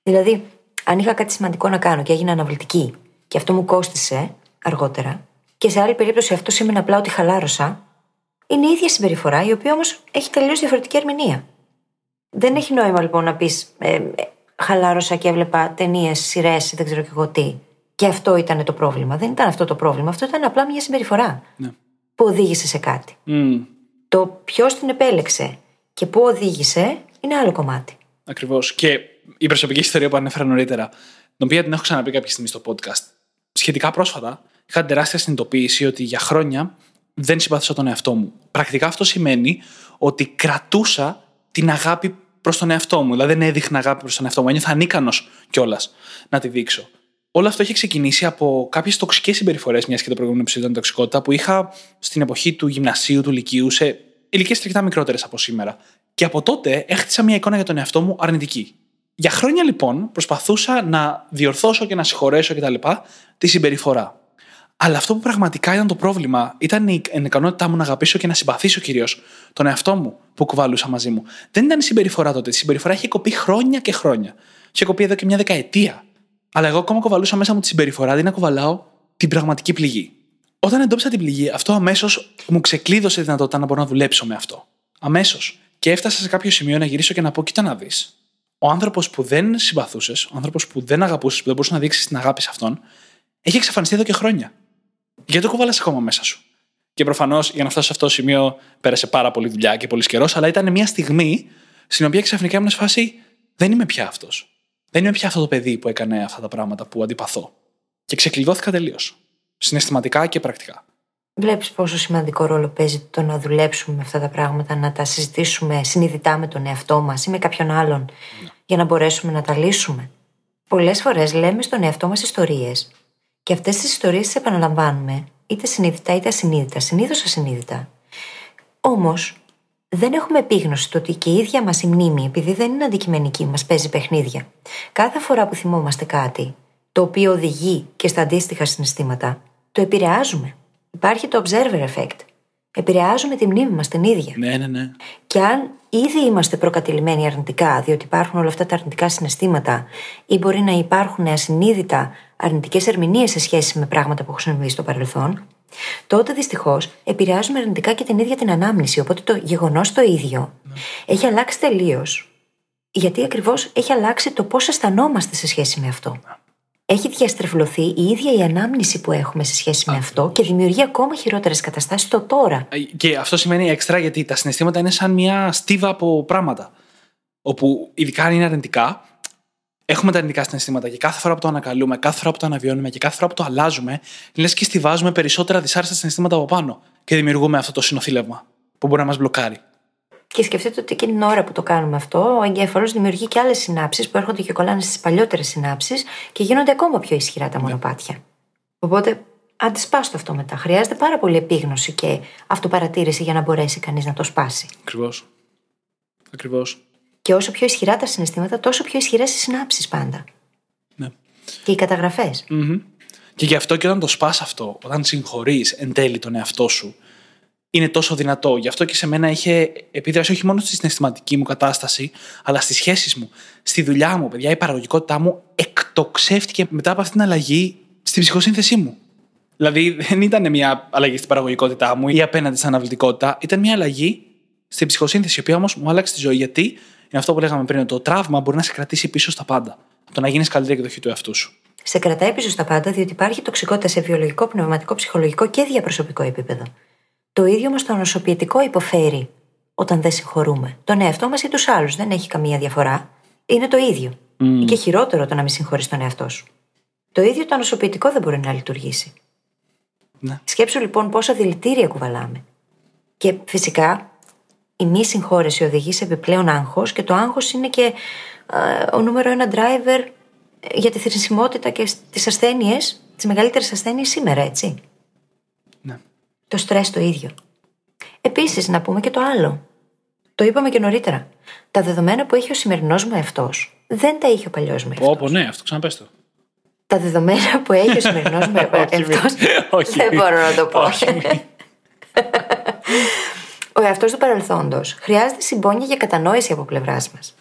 Δηλαδή, αν είχα κάτι σημαντικό να κάνω και έγινα αναβλητική και αυτό μου κόστησε αργότερα, και σε άλλη περίπτωση αυτό σήμαινε απλά ότι χαλάρωσα, είναι η ίδια συμπεριφορά, η οποία όμως έχει τελείως διαφορετική ερμηνεία. Δεν έχει νόημα λοιπόν να πεις ε, ε, χαλάρωσα και έβλεπα ταινίες, σειρές, δεν ξέρω και εγώ τι. Και αυτό ήταν το πρόβλημα. Δεν ήταν αυτό το πρόβλημα. Αυτό ήταν απλά μια συμπεριφορά Ναι. που οδήγησε σε κάτι. Mm, Το ποιος την επέλεξε και πού οδήγησε είναι άλλο κομμάτι. Ακριβώς. Και η προσωπική ιστορία που ανέφερα νωρίτερα, την οποία την έχω ξαναπεί κάποια στιγμή στο podcast, σχετικά πρόσφατα είχα την τεράστια συνειδητοποίηση ότι για χρόνια δεν συμπαθούσα τον εαυτό μου. Πρακτικά αυτό σημαίνει ότι κρατούσα την αγάπη προς τον εαυτό μου. Δηλαδή δεν έδειχνα αγάπη προς τον εαυτό μου. Ένιωθα ανίκανος κιόλας να τη δείξω. Όλο αυτό έχει ξεκινήσει από κάποιες τοξικές συμπεριφορές, μιας και το προηγούμενο επεισόδιο ήταν τοξικότητα, που είχα στην εποχή του γυμνασίου, του λυκείου, σε ηλικίες αρκετά μικρότερες από σήμερα. Και από τότε έχτισα μια εικόνα για τον εαυτό μου αρνητική. Για χρόνια λοιπόν προσπαθούσα να διορθώσω και να συγχωρέσω κτλ. τη συμπεριφορά. Αλλά αυτό που πραγματικά ήταν το πρόβλημα ήταν η ικανότητά μου να αγαπήσω και να συμπαθήσω κυρίως τον εαυτό μου που κουβαλούσα μαζί μου. Δεν ήταν η συμπεριφορά τότε. Η συμπεριφορά είχε κοπεί χρόνια και χρόνια. Είχε κοπεί εδώ και μια δεκαετία. Αλλά εγώ ακόμα κουβαλούσα μέσα μου τη συμπεριφορά αντί να κουβαλάω την πραγματική πληγή. Όταν εντόπισα την πληγή, αυτό αμέσως μου ξεκλείδωσε τη δυνατότητα να μπορώ να δουλέψω με αυτό. Αμέσως. Και έφτασα σε κάποιο σημείο να γυρίσω και να πω: Κοίτα να δεις. Ο άνθρωπος που δεν συμπαθούσες, ο άνθρωπος που δεν αγαπούσες, που δεν μπορούσες να δείξεις την αγάπη σε αυτόν, έχει εξαφανιστεί εδώ και χρόνια. Γιατί το κουβαλά ακόμα μέσα σου. Και προφανώς για να φτάσω σε αυτό το σημείο πέρασε πάρα πολύ δουλειά και πολύς καιρός, αλλά ήταν μια στιγμή στην οποία ξαφνικά ήμουν σε φάση δεν είμαι πια αυτός. Δεν είμαι πια αυτό το παιδί που έκανε αυτά τα πράγματα που αντιπαθώ. Και ξεκλειδώθηκα τελείως. Συναισθηματικά και πρακτικά. Βλέπεις πόσο σημαντικό ρόλο παίζει το να δουλέψουμε με αυτά τα πράγματα, να τα συζητήσουμε συνειδητά με τον εαυτό μας ή με κάποιον άλλον, ναι. για να μπορέσουμε να τα λύσουμε. Πολλές φορές λέμε στον εαυτό μας ιστορίες και αυτές τις ιστορίες τις επαναλαμβάνουμε, είτε συνειδητά είτε ασυνείδητα, συνήθως ασυνείδητα. Όμως, δεν έχουμε επίγνωση το ότι και η ίδια μας η μνήμη, επειδή δεν είναι αντικειμενική, μας παίζει παιχνίδια. Κάθε φορά που θυμόμαστε κάτι, το οποίο οδηγεί και στα αντίστοιχα συναισθήματα, το επηρεάζουμε. Υπάρχει το observer effect. Επηρεάζουμε τη μνήμη μας την ίδια. Ναι, ναι, ναι. Και αν ήδη είμαστε προκατηλημένοι αρνητικά, διότι υπάρχουν όλα αυτά τα αρνητικά συναισθήματα, ή μπορεί να υπάρχουν ασυνείδητα αρνητικές ερμηνείες σε σχέση με πράγματα που έχουν συμβεί στο παρελθόν, τότε δυστυχώς επηρεάζουμε αρνητικά και την ίδια την ανάμνηση. Οπότε το γεγονός το ίδιο ναι. έχει αλλάξει τελείως. Γιατί ακριβώς έχει αλλάξει το πώς αισθανόμαστε σε σχέση με αυτό. Ναι. Έχει διαστρεβλωθεί η ίδια η ανάμνηση που έχουμε σε σχέση με αυτό και δημιουργεί ακόμα χειρότερες καταστάσεις στο τώρα. Ε, και αυτό σημαίνει έξτρα γιατί τα συναισθήματα είναι σαν μια στίβα από πράγματα. Όπου ειδικά αν είναι αρνητικά, έχουμε τα αρνητικά συναισθήματα και κάθε φορά που το ανακαλούμε, κάθε φορά που το αναβιώνουμε και κάθε φορά που το αλλάζουμε, λες και στηβάζουμε περισσότερα δυσάρεστα συναισθήματα από πάνω και δημιουργούμε αυτό το συνοθήλευμα που μπορεί να μας μπλοκάρει. Και σκεφτείτε ότι εκείνη την ώρα που το κάνουμε αυτό, ο εγκέφαλο δημιουργεί και άλλες συνάψεις που έρχονται και κολλάνε στις παλιότερες συνάψεις και γίνονται ακόμα πιο ισχυρά τα ναι. μονοπάτια. Ναι. Οπότε, αντισπάστο αυτό μετά. Χρειάζεται πάρα πολύ επίγνωση και αυτοπαρατήρηση για να μπορέσει κανείς να το σπάσει. Ακριβώς. Ακριβώς. Και όσο πιο ισχυρά τα συναισθήματα, τόσο πιο ισχυρές οι συνάψεις πάντα. Ναι. Και οι καταγραφές. Mm-hmm. Και γι' αυτό και όταν το σπάς αυτό, όταν συγχωρείς εν τέλει τον εαυτό σου, είναι τόσο δυνατό. Γι' αυτό και σε μένα είχε επίδραση όχι μόνο στη συναισθηματική μου κατάσταση, αλλά στις σχέσεις μου, στη δουλειά μου. Παιδιά, η παραγωγικότητά μου εκτοξεύτηκε μετά από αυτήν την αλλαγή στην ψυχοσύνθεσή μου. Δηλαδή, δεν ήταν μια αλλαγή στην παραγωγικότητά μου ή απέναντι στην αναβλητικότητα, ήταν μια αλλαγή στην ψυχοσύνθεση, η οποία όμως μου άλλαξε τη ζωή. Γιατί; Είναι αυτό που λέγαμε πριν, το τραύμα μπορεί να σε κρατήσει πίσω στα πάντα. Από το να γίνεις καλύτερη εκδοχή του εαυτού σου. Σε κρατάει πίσω στα πάντα, διότι υπάρχει τοξικότητα σε βιολογικό, πνευματικό, ψυχολογικό και διαπροσωπικό επίπεδο. Το ίδιο μας το νοσοποιητικό υποφέρει όταν δεν συγχωρούμε. Τον εαυτό μα ή τους άλλους. Δεν έχει καμία διαφορά. Είναι το ίδιο. Mm. Και χειρότερο το να μην συγχωρείς τον εαυτό σου. Το ίδιο το νοσοποιητικό δεν μπορεί να λειτουργήσει. Ναι. Σκέψου λοιπόν πόσα δηλητήρια κουβαλάμε. Και φυσικά η μη συγχώρεση οδηγεί σε επιπλέον άγχος και το άγχος είναι και ο νούμερο ένα driver για τη θρησιμότητα και τι ασθένειες, τις μεγαλύτερες ασθένειες σήμερα, έτσι. Το στρες το ίδιο. Επίσης, να πούμε και το άλλο. Το είπαμε και νωρίτερα. Τα δεδομένα που έχει ο σημερινός μου εαυτός δεν τα είχε ο παλιός μου εαυτός. Όπω ναι, αυτό ξαναπες το. Τα δεδομένα που έχει ο σημερινός μου εαυτός. δεν μπορώ να το πω. ο εαυτός του παρελθόντος χρειάζεται συμπόνια για κατανόηση από πλευράς μας.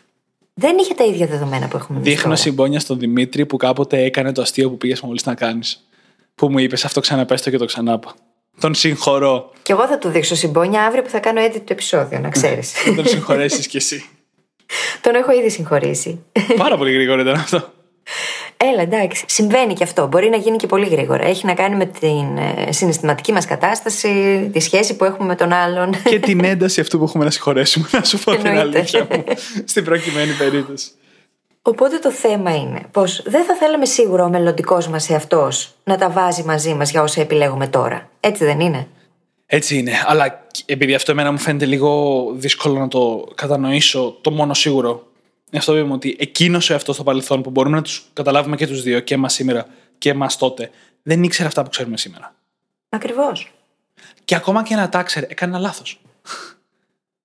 Δεν είχε τα ίδια δεδομένα που έχουμε εμείς. Δείχνω συμπόνια στον Δημήτρη που κάποτε έκανε το αστείο που πήγες μόλις να κάνεις. Που μου είπες αυτό ξαναπέστο και το ξανάπα. Τον συγχωρώ. Και εγώ θα του δείξω συμπόνια αύριο που θα κάνω edit το επεισόδιο, να ξέρεις. Θα τον συγχωρέσεις κι εσύ. τον έχω ήδη συγχωρήσει. Πάρα πολύ γρήγορα ήταν αυτό. Έλα, εντάξει. Συμβαίνει και αυτό. Μπορεί να γίνει και πολύ γρήγορα. Έχει να κάνει με την ε, συναισθηματική μας κατάσταση, τη σχέση που έχουμε με τον άλλον. Και την ένταση αυτού που έχουμε να συγχωρέσουμε. Να σου πω την αλήθεια μου. Στην προκειμένη περίπτωση. Οπότε το θέμα είναι πως δεν θα θέλαμε σίγουρα ο μελλοντικός μας εαυτός να τα βάζει μαζί μας για όσα επιλέγουμε τώρα. Έτσι δεν είναι; Έτσι είναι. Αλλά επειδή αυτό εμένα μου φαίνεται λίγο δύσκολο να το κατανοήσω, το μόνο σίγουρο είναι αυτό που είπαμε ότι εκείνος ο εαυτός στο παρελθόν που μπορούμε να τους καταλάβουμε και τους δύο, και εμά σήμερα και εμά τότε, δεν ήξερε αυτά που ξέρουμε σήμερα. Ακριβώς. Και ακόμα και να τα ξέρει, έκανε ένα λάθος.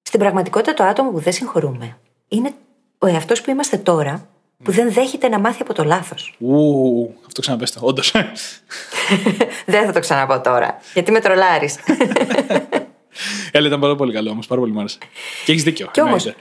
Στην πραγματικότητα, το άτομο που δεν συγχωρούμε είναι ο εαυτός που είμαστε τώρα που δεν δέχεται να μάθει από το λάθος. Ου, αυτό ξαναπέστε, όντως. δεν θα το ξαναπώ τώρα, γιατί με τρολάρεις. Έλα, ήταν πάρα πολύ καλό όμως, πάρα πολύ μου άρεσε. Και έχεις δίκιο. Κι όμως,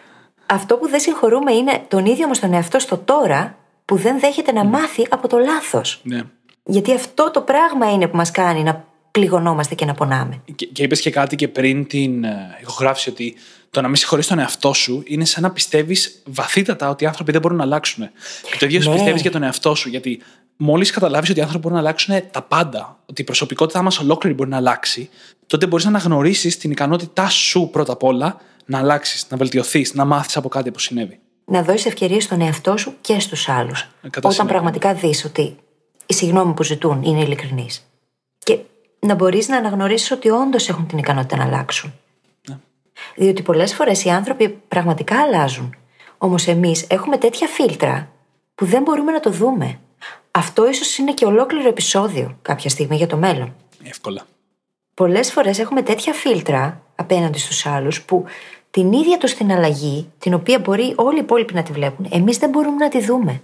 αυτό που δεν συγχωρούμε είναι τον ίδιο μα τον εαυτό στο τώρα που δεν δέχεται να μάθει από το λάθος. Ναι. Γιατί αυτό το πράγμα είναι που μας κάνει να πληγωνόμαστε και να πονάμε. Και, και είπες και κάτι και πριν την ε, ηχογράφηση ότι το να μην συγχωρείς τον εαυτό σου είναι σαν να πιστεύεις βαθύτατα ότι οι άνθρωποι δεν μπορούν να αλλάξουν. Και το ίδιο ναι. πιστεύεις για τον εαυτό σου. Γιατί μόλις καταλάβεις ότι οι άνθρωποι μπορούν να αλλάξουν τα πάντα, ότι η προσωπικότητά μας ολόκληρη μπορεί να αλλάξει, τότε μπορείς να αναγνωρίσεις την ικανότητά σου πρώτα απ' όλα να αλλάξεις, να βελτιωθείς, να μάθεις από κάτι που συνέβη. Να δώσεις ευκαιρίες στον εαυτό σου και στους άλλους. Ε, Όταν πραγματικά δεις ότι η συγγνώμη που ζητούν είναι ειλικρινή. Και να μπορείς να αναγνωρίσεις ότι όντως έχουν την ικανότητα να αλλάξουν. Ναι. Διότι πολλές φορές οι άνθρωποι πραγματικά αλλάζουν. Όμως εμείς έχουμε τέτοια φίλτρα που δεν μπορούμε να το δούμε. Αυτό ίσως είναι και ολόκληρο επεισόδιο κάποια στιγμή για το μέλλον. Εύκολα. Πολλές φορές έχουμε τέτοια φίλτρα απέναντι στους άλλους που την ίδια τους την αλλαγή, την οποία μπορεί όλοι οι υπόλοιποι να τη βλέπουν, εμείς δεν μπορούμε να τη δούμε.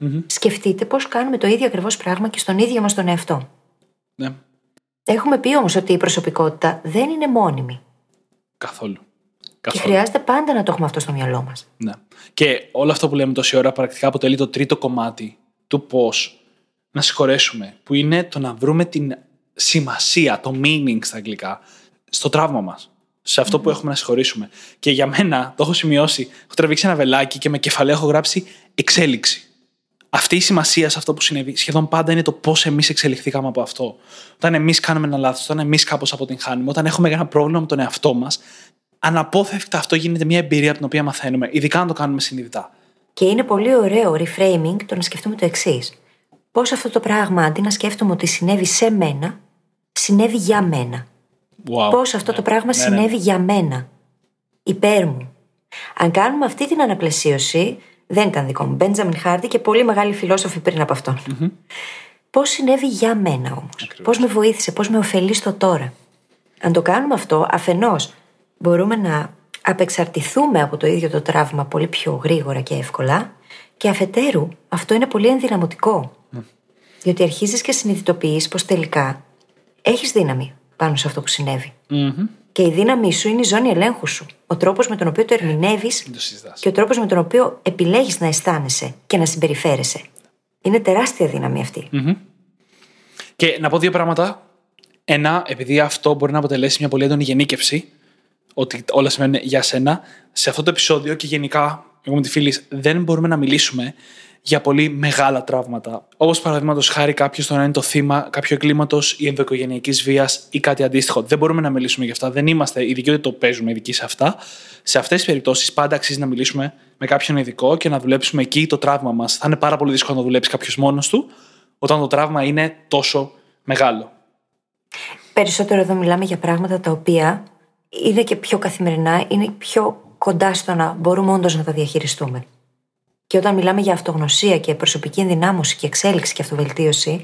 Mm-hmm. Σκεφτείτε πώς κάνουμε το ίδιο ακριβώς πράγμα και στον ίδιο μας τον εαυτό. Ναι. Έχουμε πει όμως ότι η προσωπικότητα δεν είναι μόνιμη. Καθόλου. Και χρειάζεται πάντα να το έχουμε αυτό στο μυαλό μας. Ναι. Και όλο αυτό που λέμε τόση ώρα πρακτικά αποτελεί το τρίτο κομμάτι του πώς να συγχωρέσουμε, που είναι το να βρούμε την σημασία, το meaning στα αγγλικά, στο τραύμα μας. Σε αυτό που έχουμε να συγχωρήσουμε. Και για μένα, το έχω σημειώσει, έχω τραβήξει ένα βελάκι και με κεφαλαίο έχω γράψει εξέλιξη αυτή η σημασία σε αυτό που συνέβη σχεδόν πάντα είναι το πώς εμείς εξελιχθήκαμε από αυτό. Όταν εμείς κάνουμε ένα λάθος, όταν εμείς κάπως αποτυγχάνουμε, όταν έχουμε ένα πρόβλημα με τον εαυτό μας, αναπόφευκτα αυτό γίνεται μια εμπειρία από την οποία μαθαίνουμε, ειδικά αν το κάνουμε συνειδητά. Και είναι πολύ ωραίο reframing το να σκεφτούμε το εξής. Πώς αυτό το πράγμα, αντί να σκέφτομαι ότι συνέβη σε μένα, συνέβη για μένα. Wow. Πώς αυτό το ναι. πράγμα ναι, ναι, συνέβη για μένα. Υπέρ μου. Αν κάνουμε αυτή την αναπλαισίωση, δεν ήταν δικό μου. Μπέντζαμιν Χάρντι και πολύ μεγάλοι φιλόσοφοι πριν από αυτόν. Mm-hmm. Πώς συνέβη για μένα όμως; Πώς με βοήθησε, πώς με ωφελεί στο τώρα; Αν το κάνουμε αυτό, αφενός μπορούμε να απεξαρτηθούμε από το ίδιο το τραύμα πολύ πιο γρήγορα και εύκολα. Και αφετέρου, αυτό είναι πολύ ενδυναμωτικό. Mm. Διότι αρχίζεις και συνειδητοποιείς πως τελικά έχεις δύναμη πάνω σε αυτό που συνέβη. Mm-hmm. Και η δύναμή σου είναι η ζώνη ελέγχου σου. Ο τρόπος με τον οποίο το ερμηνεύεις και ο τρόπος με τον οποίο επιλέγεις να αισθάνεσαι και να συμπεριφέρεσαι. Είναι τεράστια δύναμη Και να πω δύο πράγματα. Ένα, επειδή αυτό μπορεί να αποτελέσει μια πολύ έντονη γενίκευση, ότι όλα σημαίνουν για σένα, σε αυτό το επεισόδιο και γενικά, εγώ με τη φίλη, δεν μπορούμε να μιλήσουμε για πολύ μεγάλα τραύματα. Όπως παραδείγματος χάρη κάποιος το να είναι το θύμα κάποιου εγκλήματος ή ενδοοικογενειακής βίας ή κάτι αντίστοιχο. Δεν μπορούμε να μιλήσουμε για αυτά. Δεν είμαστε ειδικοί ότι το παίζουμε ειδικοί σε αυτά. Σε αυτές τις περιπτώσεις πάντα αξίζει να μιλήσουμε με κάποιον ειδικό και να δουλέψουμε εκεί το τραύμα μας. Θα είναι πάρα πολύ δύσκολο να δουλέψει κάποιος μόνος του όταν το τραύμα είναι τόσο μεγάλο. Περισσότερο εδώ μιλάμε για πράγματα τα οποία είναι και πιο καθημερινά, είναι πιο κοντά στο να μπορούμε όντως να τα διαχειριστούμε. Και όταν μιλάμε για αυτογνωσία και προσωπική ενδυνάμωση και εξέλιξη και αυτοβελτίωση,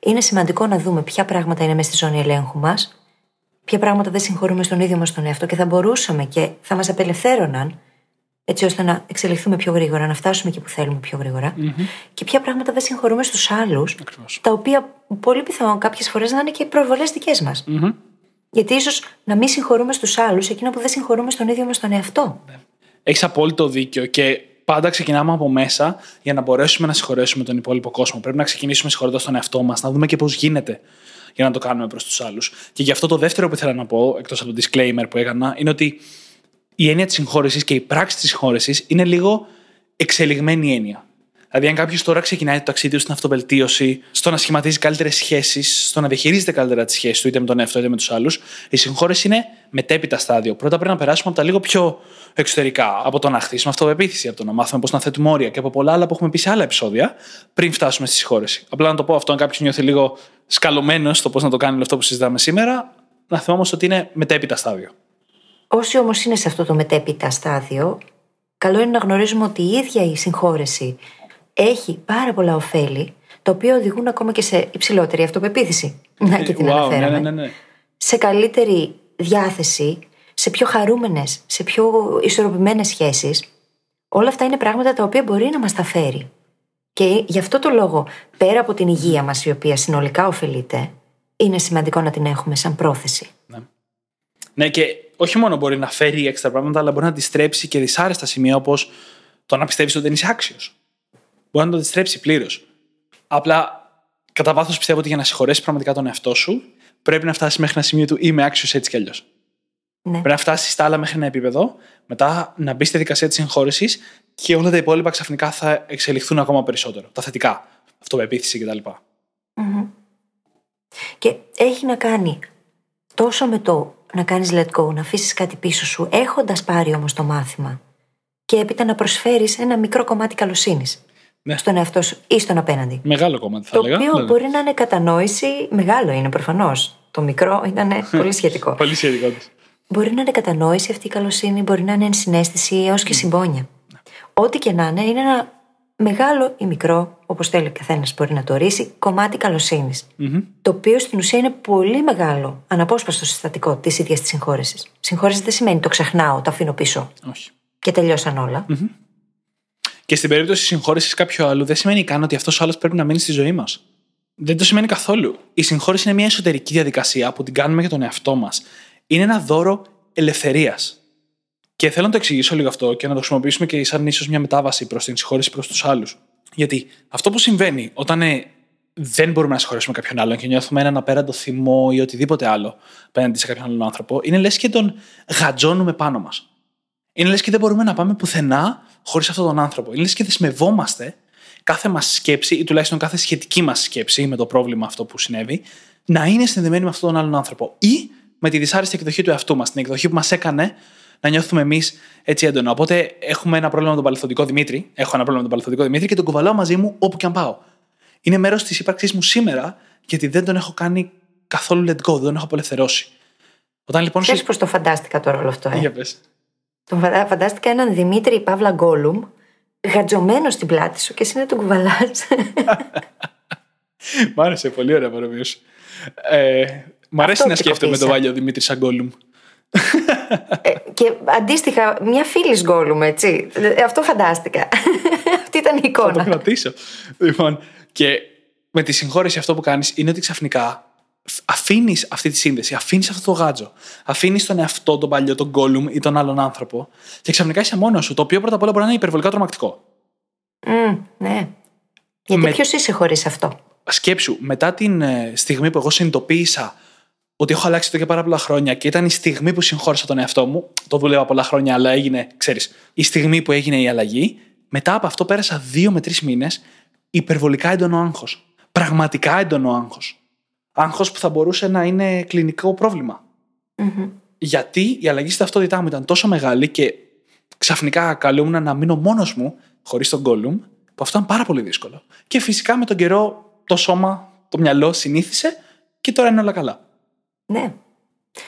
είναι σημαντικό να δούμε ποια πράγματα είναι μέσα στη ζώνη ελέγχου μας, ποια πράγματα δεν συγχωρούμε στον ίδιο μας τον εαυτό και θα μπορούσαμε και θα μας απελευθέρωναν έτσι ώστε να εξελιχθούμε πιο γρήγορα, να φτάσουμε εκεί που θέλουμε πιο γρήγορα. Mm-hmm. Και ποια πράγματα δεν συγχωρούμε στους άλλους, τα οποία πολύ πιθανόν κάποιες φορές να είναι και προβολές δικές μας. Mm-hmm. Γιατί ίσως να μην συγχωρούμε στους άλλους εκείνο που δεν συγχωρούμε στον ίδιο μας τον εαυτό. Έχεις απόλυτο δίκιο και πάντα ξεκινάμε από μέσα για να μπορέσουμε να συγχωρέσουμε τον υπόλοιπο κόσμο. Πρέπει να ξεκινήσουμε συγχωρώντα τον εαυτό μας, να δούμε και πώς γίνεται για να το κάνουμε προς τους άλλους. Και γι' αυτό το δεύτερο που ήθελα να πω, εκτός από το disclaimer που έκανα, είναι ότι η έννοια της συγχώρεσης και η πράξη της συγχώρεσης είναι λίγο εξελιγμένη έννοια. Δηλαδή, αν κάποιος τώρα ξεκινάει το ταξίδι του στην αυτοβελτίωση, στο να σχηματίζει καλύτερες σχέσεις, στο να διαχειρίζεται καλύτερα τις σχέσεις του είτε με τον εαυτό είτε με τους άλλους, η συγχώρεση είναι μετέπειτα στάδιο. Πρώτα πρέπει να περάσουμε από τα λίγο πιο εξωτερικά, από το να χτίσουμε αυτοπεποίθηση, από το να μάθουμε πώς να θέτουμε όρια και από πολλά άλλα που έχουμε πει σε άλλα επεισόδια, πριν φτάσουμε στη συγχώρεση. Απλά να το πω αυτό, αν κάποιος νιώθει λίγο σκαλωμένος στο πώς να το κάνει όλο αυτό που συζητάμε σήμερα, να θυμάμαι ότι είναι μετέπειτα στάδιο. Όσοι όμως είναι σε αυτό το μετέπειτα στάδιο, καλό είναι να γνωρίζουμε ότι η ίδια η συγχώρεση έχει πάρα πολλά ωφέλη, τα οποία οδηγούν ακόμα και σε υψηλότερη αυτοπεποίθηση. Να και την wow, αναφέραμε. Ναι, ναι, ναι, ναι. Σε καλύτερη διάθεση, σε πιο χαρούμενες, σε πιο ισορροπημένες σχέσεις. Όλα αυτά είναι πράγματα τα οποία μπορεί να μας τα φέρει. Και γι' αυτό το λόγο, πέρα από την υγεία μας, η οποία συνολικά ωφελείται, είναι σημαντικό να την έχουμε σαν πρόθεση. Ναι. ναι, και όχι μόνο μπορεί να φέρει έξτρα πράγματα, αλλά μπορεί να αντιστρέψει και δυσάρεστα σημεία όπως το να πιστεύεις ότι δεν είσαι άξιος. Μπορεί να το αντιστρέψει πλήρως. Απλά, κατά βάθο πιστεύω ότι για να συγχωρέσει πραγματικά τον εαυτό σου, πρέπει να φτάσεις μέχρι ένα σημείο του είμαι άξιος έτσι κι αλλιώς. Ναι. Πρέπει να φτάσεις στα άλλα μέχρι ένα επίπεδο, μετά να μπει στη δικασία της συγχώρεσης και όλα τα υπόλοιπα ξαφνικά θα εξελιχθούν ακόμα περισσότερο. Τα θετικά. Αυτοπεποίθηση κτλ. Μμμ. Και έχει να κάνει τόσο με το να κάνεις let go, να αφήσεις κάτι πίσω σου, έχοντας πάρει όμως το μάθημα και έπειτα να προσφέρεις ένα μικρό κομμάτι καλοσύνης Ναι. στον εαυτό σου ή στον απέναντι. Μεγάλο κομμάτι θα το έλεγα. οποίο Ναι, ναι. μπορεί να είναι κατανόηση, μεγάλο είναι προφανώς. Το μικρό ήταν πολύ σχετικό. Πολύ σχετικό της. Μπορεί να είναι κατανόηση αυτή η καλοσύνη, μπορεί να είναι ενσυναίσθηση έως και συμπόνια. Ό,τι και να είναι, είναι ένα μεγάλο ή μικρό, όπως θέλει ο καθένας μπορεί να το ορίσει, κομμάτι καλοσύνης. Το οποίο στην ουσία είναι πολύ μεγάλο, αναπόσπαστο συστατικό της ίδιας της συγχώρεσης. Συγχώρεση δεν σημαίνει το ξεχνάω, το αφήνω πίσω Όχι. και τελειώσαν όλα. Και στην περίπτωση συγχώρεσης κάποιου άλλου, δεν σημαίνει καν ότι αυτός ο άλλος πρέπει να μείνει στη ζωή μας. Δεν το σημαίνει καθόλου. Η συγχώρεση είναι μια εσωτερική διαδικασία που την κάνουμε για τον εαυτό μας. Είναι ένα δώρο ελευθερίας. Και θέλω να το εξηγήσω λίγο αυτό και να το χρησιμοποιήσουμε και σαν ίσως μια μετάβαση προς την συγχώρεση προς τους άλλους. Γιατί αυτό που συμβαίνει όταν ε, δεν μπορούμε να συγχωρέσουμε κάποιον άλλον και νιώθουμε έναν απέραντο θυμό ή οτιδήποτε άλλο απέναντι σε κάποιον άλλον άνθρωπο, είναι λες και τον γατζώνουμε πάνω μας. Είναι λες και δεν μπορούμε να πάμε πουθενά χωρίς αυτόν τον άνθρωπο. Είναι λες και δεσμευόμαστε κάθε μας σκέψη ή τουλάχιστον κάθε σχετική μας σκέψη με το πρόβλημα αυτό που συνέβη να είναι συνδεμένη με αυτόν τον άλλον άνθρωπο. Ή με τη δυσάρεστη εκδοχή του εαυτού μας, την εκδοχή που μας έκανε να νιώθουμε εμείς έτσι έντονα. Οπότε έχουμε ένα πρόβλημα με τον παλαιθωτικό Δημήτρη. Έχω ένα πρόβλημα με τον παλαιθωτικό Δημήτρη και τον κουβαλάω μαζί μου όπου και αν πάω. Είναι μέρος της ύπαρξής μου σήμερα γιατί δεν τον έχω κάνει καθόλου let go, δεν τον έχω απελευθερώσει. Όταν λοιπόν. Ξέρεις πώς το φαντάστηκα τώρα όλο αυτό, ε; Για πες. Τον φαντα- φαντάστηκα έναν Δημήτρη Παύλα Γκόλουμ, γατζωμένος στην πλάτη σου και εσύ να τον κουβαλάς. Μ' άρεσε, πολύ ωραία παρομοίωση. Ε, μ' αρέσει Αυτό να σκέφτομαι πρικοπήσα. τον Βάλιο Δημήτρη Σαγκόλουμ. Ε, και αντίστοιχα, μια φίλης Γκόλουμ, έτσι. Ε, Αυτό φαντάστηκα. Αυτή ήταν η Θα το εικόνα. κρατήσω. Λοιπόν, και με τη συγχώρεση αυτό που κάνεις είναι ότι ξαφνικά αφήνεις αυτή τη σύνδεση, αφήνεις αυτό το γάτζο. Αφήνεις τον εαυτό, τον παλιό, τον Γκόλουμ ή τον άλλον άνθρωπο και ξαφνικά είσαι μόνος σου. Το οποίο πρώτα απ' όλα μπορεί να είναι υπερβολικά τρομακτικό. Μμ, ναι. Γιατί Με- ποιος είσαι χωρίς αυτό; Σκέψου, μετά την ε, στιγμή που εγώ συνειδητοποίησα ότι έχω αλλάξει εδώ και πάρα πολλά χρόνια και ήταν η στιγμή που συγχώρεσα τον εαυτό μου, το δούλευα πολλά χρόνια, αλλά έγινε, ξέρεις, η στιγμή που έγινε η αλλαγή, μετά από αυτό πέρασα δύο με τρεις μήνες υπερβολικά έντονο άγχος. Πραγματικά έντονο άγχος. Άγχος που θα μπορούσε να είναι κλινικό πρόβλημα. Γιατί η αλλαγή στη ταυτότητά μου ήταν τόσο μεγάλη και ξαφνικά καλούμουν να μείνω μόνος μου, χωρίς τον Gollum, που αυτό ήταν πάρα πολύ δύσκολο. Και φυσικά με τον καιρό το σώμα, το μυαλό συνήθισε και τώρα είναι όλα καλά. Ναι.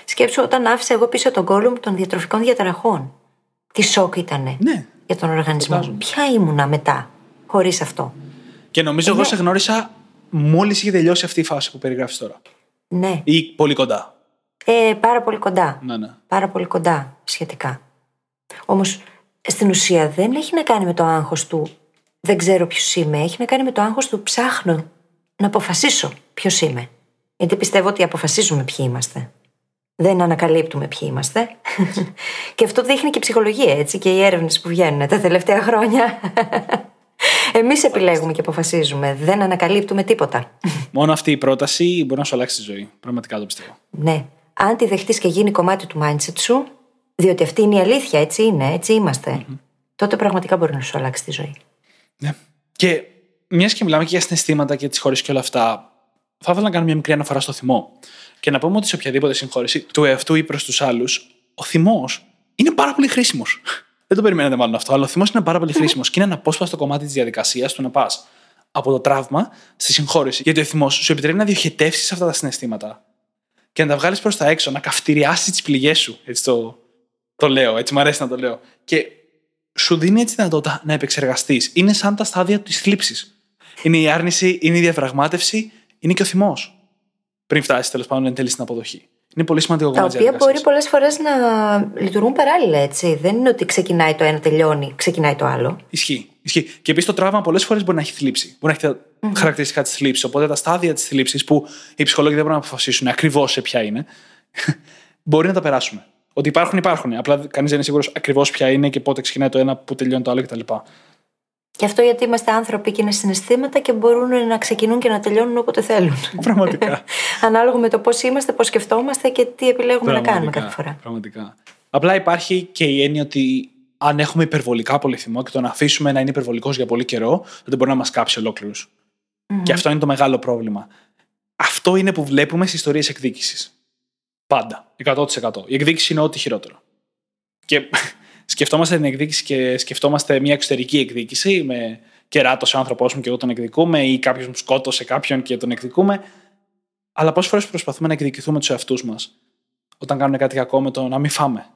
Σκέψου όταν άφησα εγώ πίσω τον Γκόλουμ των διατροφικών διαταραχών. Τι σοκ ήτανε Ναι. για τον οργανισμό. Φαντάζομαι. Ποια ήμουνα μετά, χωρίς αυτό; Και νομίζω εγώ σε γνώρισα μόλις είχε τελειώσει αυτή η φάση που περιγράφεις τώρα. Ναι. Ή πολύ κοντά. Ε, πάρα πολύ κοντά. Ναι, ναι. Πάρα πολύ κοντά σχετικά. Όμως στην ουσία δεν έχει να κάνει με το άγχος του δεν ξέρω ποιος είμαι. Έχει να κάνει με το άγχος του ψάχνω να αποφασίσω ποιος είμαι. Γιατί πιστεύω ότι αποφασίζουμε ποιοι είμαστε. Δεν ανακαλύπτουμε ποιοι είμαστε. και αυτό δείχνει και η ψυχολογία, έτσι, και οι έρευνες που βγαίνουν τα τελευταία χρόνια. Εμείς επιλέγουμε και αποφασίζουμε. Δεν ανακαλύπτουμε τίποτα. Μόνο αυτή η πρόταση μπορεί να σου αλλάξει τη ζωή. Πραγματικά το πιστεύω. Ναι. Αν τη δεχτείς και γίνει κομμάτι του mindset σου, διότι αυτή είναι η αλήθεια, έτσι είναι, έτσι είμαστε, τότε πραγματικά μπορεί να σου αλλάξει τη ζωή. Ναι. Και μιας και μιλάμε και για συναισθήματα και τις χώρες και όλα αυτά, θα ήθελα να κάνω μια μικρή αναφορά στο θυμό. Και να πούμε ότι σε οποιαδήποτε συγχώρεση του εαυτού ή προς τους άλλους, ο θυμός είναι πάρα πολύ χρήσιμος. Δεν το περιμένετε μάλλον αυτό, αλλά ο θυμό είναι πάρα πολύ χρήσιμο και είναι ένα απόσπαστο κομμάτι της διαδικασίας του να πας από το τραύμα στη συγχώρεση. Γιατί ο θυμός σου επιτρέπει να διοχετεύσεις αυτά τα συναισθήματα και να τα βγάλεις προς τα έξω, να καυτηριάσεις τις πληγές σου. Έτσι το, το λέω, έτσι μου αρέσει να το λέω. Και σου δίνει έτσι δυνατότητα να επεξεργαστείς. Είναι σαν τα στάδια της θλίψης. Είναι η άρνηση, είναι η διαπραγμάτευση, είναι και ο θυμός. Πριν φτάσεις τέλος πάντων εν τέλει στην αποδοχή. Είναι πολύ σημαντικό Τα κομμάτι της οποία μπορεί διαδικασίας. πολλές φορές να λειτουργούν παράλληλα, έτσι. Δεν είναι ότι ξεκινάει το ένα, τελειώνει, ξεκινάει το άλλο. Ισχύει. Ισχύει. Και επίσης το τραύμα πολλές φορές μπορεί να έχει θλίψη. Μπορεί να έχει τα χαρακτηριστικά της θλίψης. Οπότε τα στάδια της θλίψης που οι ψυχολόγοι δεν μπορούν να αποφασίσουν ακριβώς σε ποια είναι, μπορεί να τα περάσουμε. Ότι υπάρχουν, υπάρχουν. Απλά κανείς δεν είναι σίγουρος ακριβώς ποια είναι και πότε ξεκινάει το ένα, που τελειώνει το άλλο κτλ. Και αυτό γιατί είμαστε άνθρωποι και είναι συναισθήματα και μπορούν να ξεκινούν και να τελειώνουν όποτε θέλουν. Πραγματικά. Ανάλογα με το πώς είμαστε, πώς σκεφτόμαστε και τι επιλέγουμε να κάνουμε Πραγματικά, κάθε φορά. Πραγματικά. Απλά υπάρχει και η έννοια ότι αν έχουμε υπερβολικά πολύ θυμό και τον αφήσουμε να είναι υπερβολικός για πολύ καιρό, δεν μπορεί να μας κάψει ολόκληρους. Και αυτό είναι το μεγάλο πρόβλημα. Αυτό είναι που βλέπουμε στις ιστορίες εκδίκησης. Πάντα. 100%. Η εκδίκηση είναι ό,τι χειρότερο. Και σκεφτόμαστε την εκδίκηση και σκεφτόμαστε μια εξωτερική εκδίκηση με κεράτος ο άνθρωπό μου και εγώ τον εκδικούμε ή κάποιος μου σκότωσε κάποιον και τον εκδικούμε. Αλλά πόσες φορές προσπαθούμε να εκδικηθούμε τους εαυτούς μας όταν κάνουν κάτι κακό με το να μην φάμε.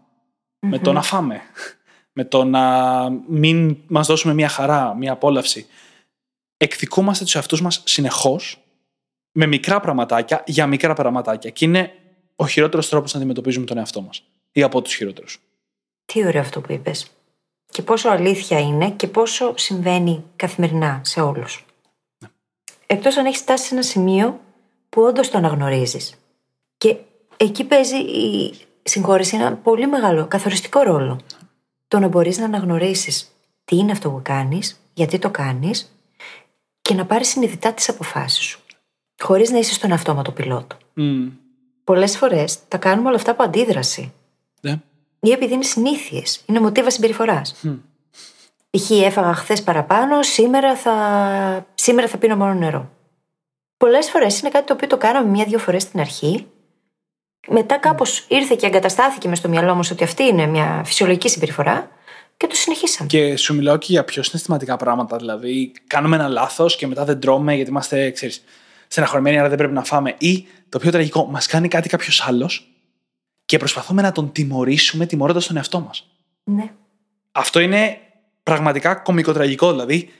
Με το να φάμε. Με το να μην μας δώσουμε μια χαρά, μια απόλαυση. Εκδικούμαστε τους εαυτούς μας συνεχώς με μικρά πραγματάκια για μικρά πραγματάκια. Και είναι ο χειρότερος τρόπος να αντιμετωπίζουμε τον εαυτό μας. Ή από τους χειρότερους. Τι ωραίο αυτό που είπες. Και πόσο αλήθεια είναι και πόσο συμβαίνει καθημερινά σε όλους. Εκτός αν έχεις φτάσει σε ένα σημείο που όντως το αναγνωρίζεις. Και εκεί παίζει η συγχώρεση ένα πολύ μεγάλο, καθοριστικό ρόλο. Το να μπορείς να αναγνωρίσεις τι είναι αυτό που κάνεις, γιατί το κάνεις και να πάρεις συνειδητά τις αποφάσεις σου. Χωρίς να είσαι στον αυτόματο πιλότο. Mm. Πολλές φορές τα κάνουμε όλα αυτά από αντίδραση. Ναι. Ή επειδή είναι συνήθειε, είναι μοτίβα συμπεριφοράς. Π.χ. έφαγα χθες παραπάνω, σήμερα θα... σήμερα θα πίνω μόνο νερό. Πολλές φορές είναι κάτι το οποίο το κάναμε μία-δύο φορές στην αρχή. Μετά κάπως ήρθε και εγκαταστάθηκε μες στο μυαλό μα ότι αυτή είναι μια φυσιολογική συμπεριφορά και το συνεχίσαμε. Και σου μιλάω και για πιο συναισθηματικά πράγματα. Δηλαδή, κάνουμε ένα λάθος και μετά δεν τρώμε γιατί είμαστε, ξέρεις, στεναχωρημένοι, άρα δεν πρέπει να φάμε. Ή το πιο τραγικό, μας κάνει κάτι κάποιος άλλος και προσπαθούμε να τον τιμωρήσουμε τιμωρώντας τον εαυτό μας. Ναι. Αυτό είναι πραγματικά κομικοτραγικό. Δηλαδή,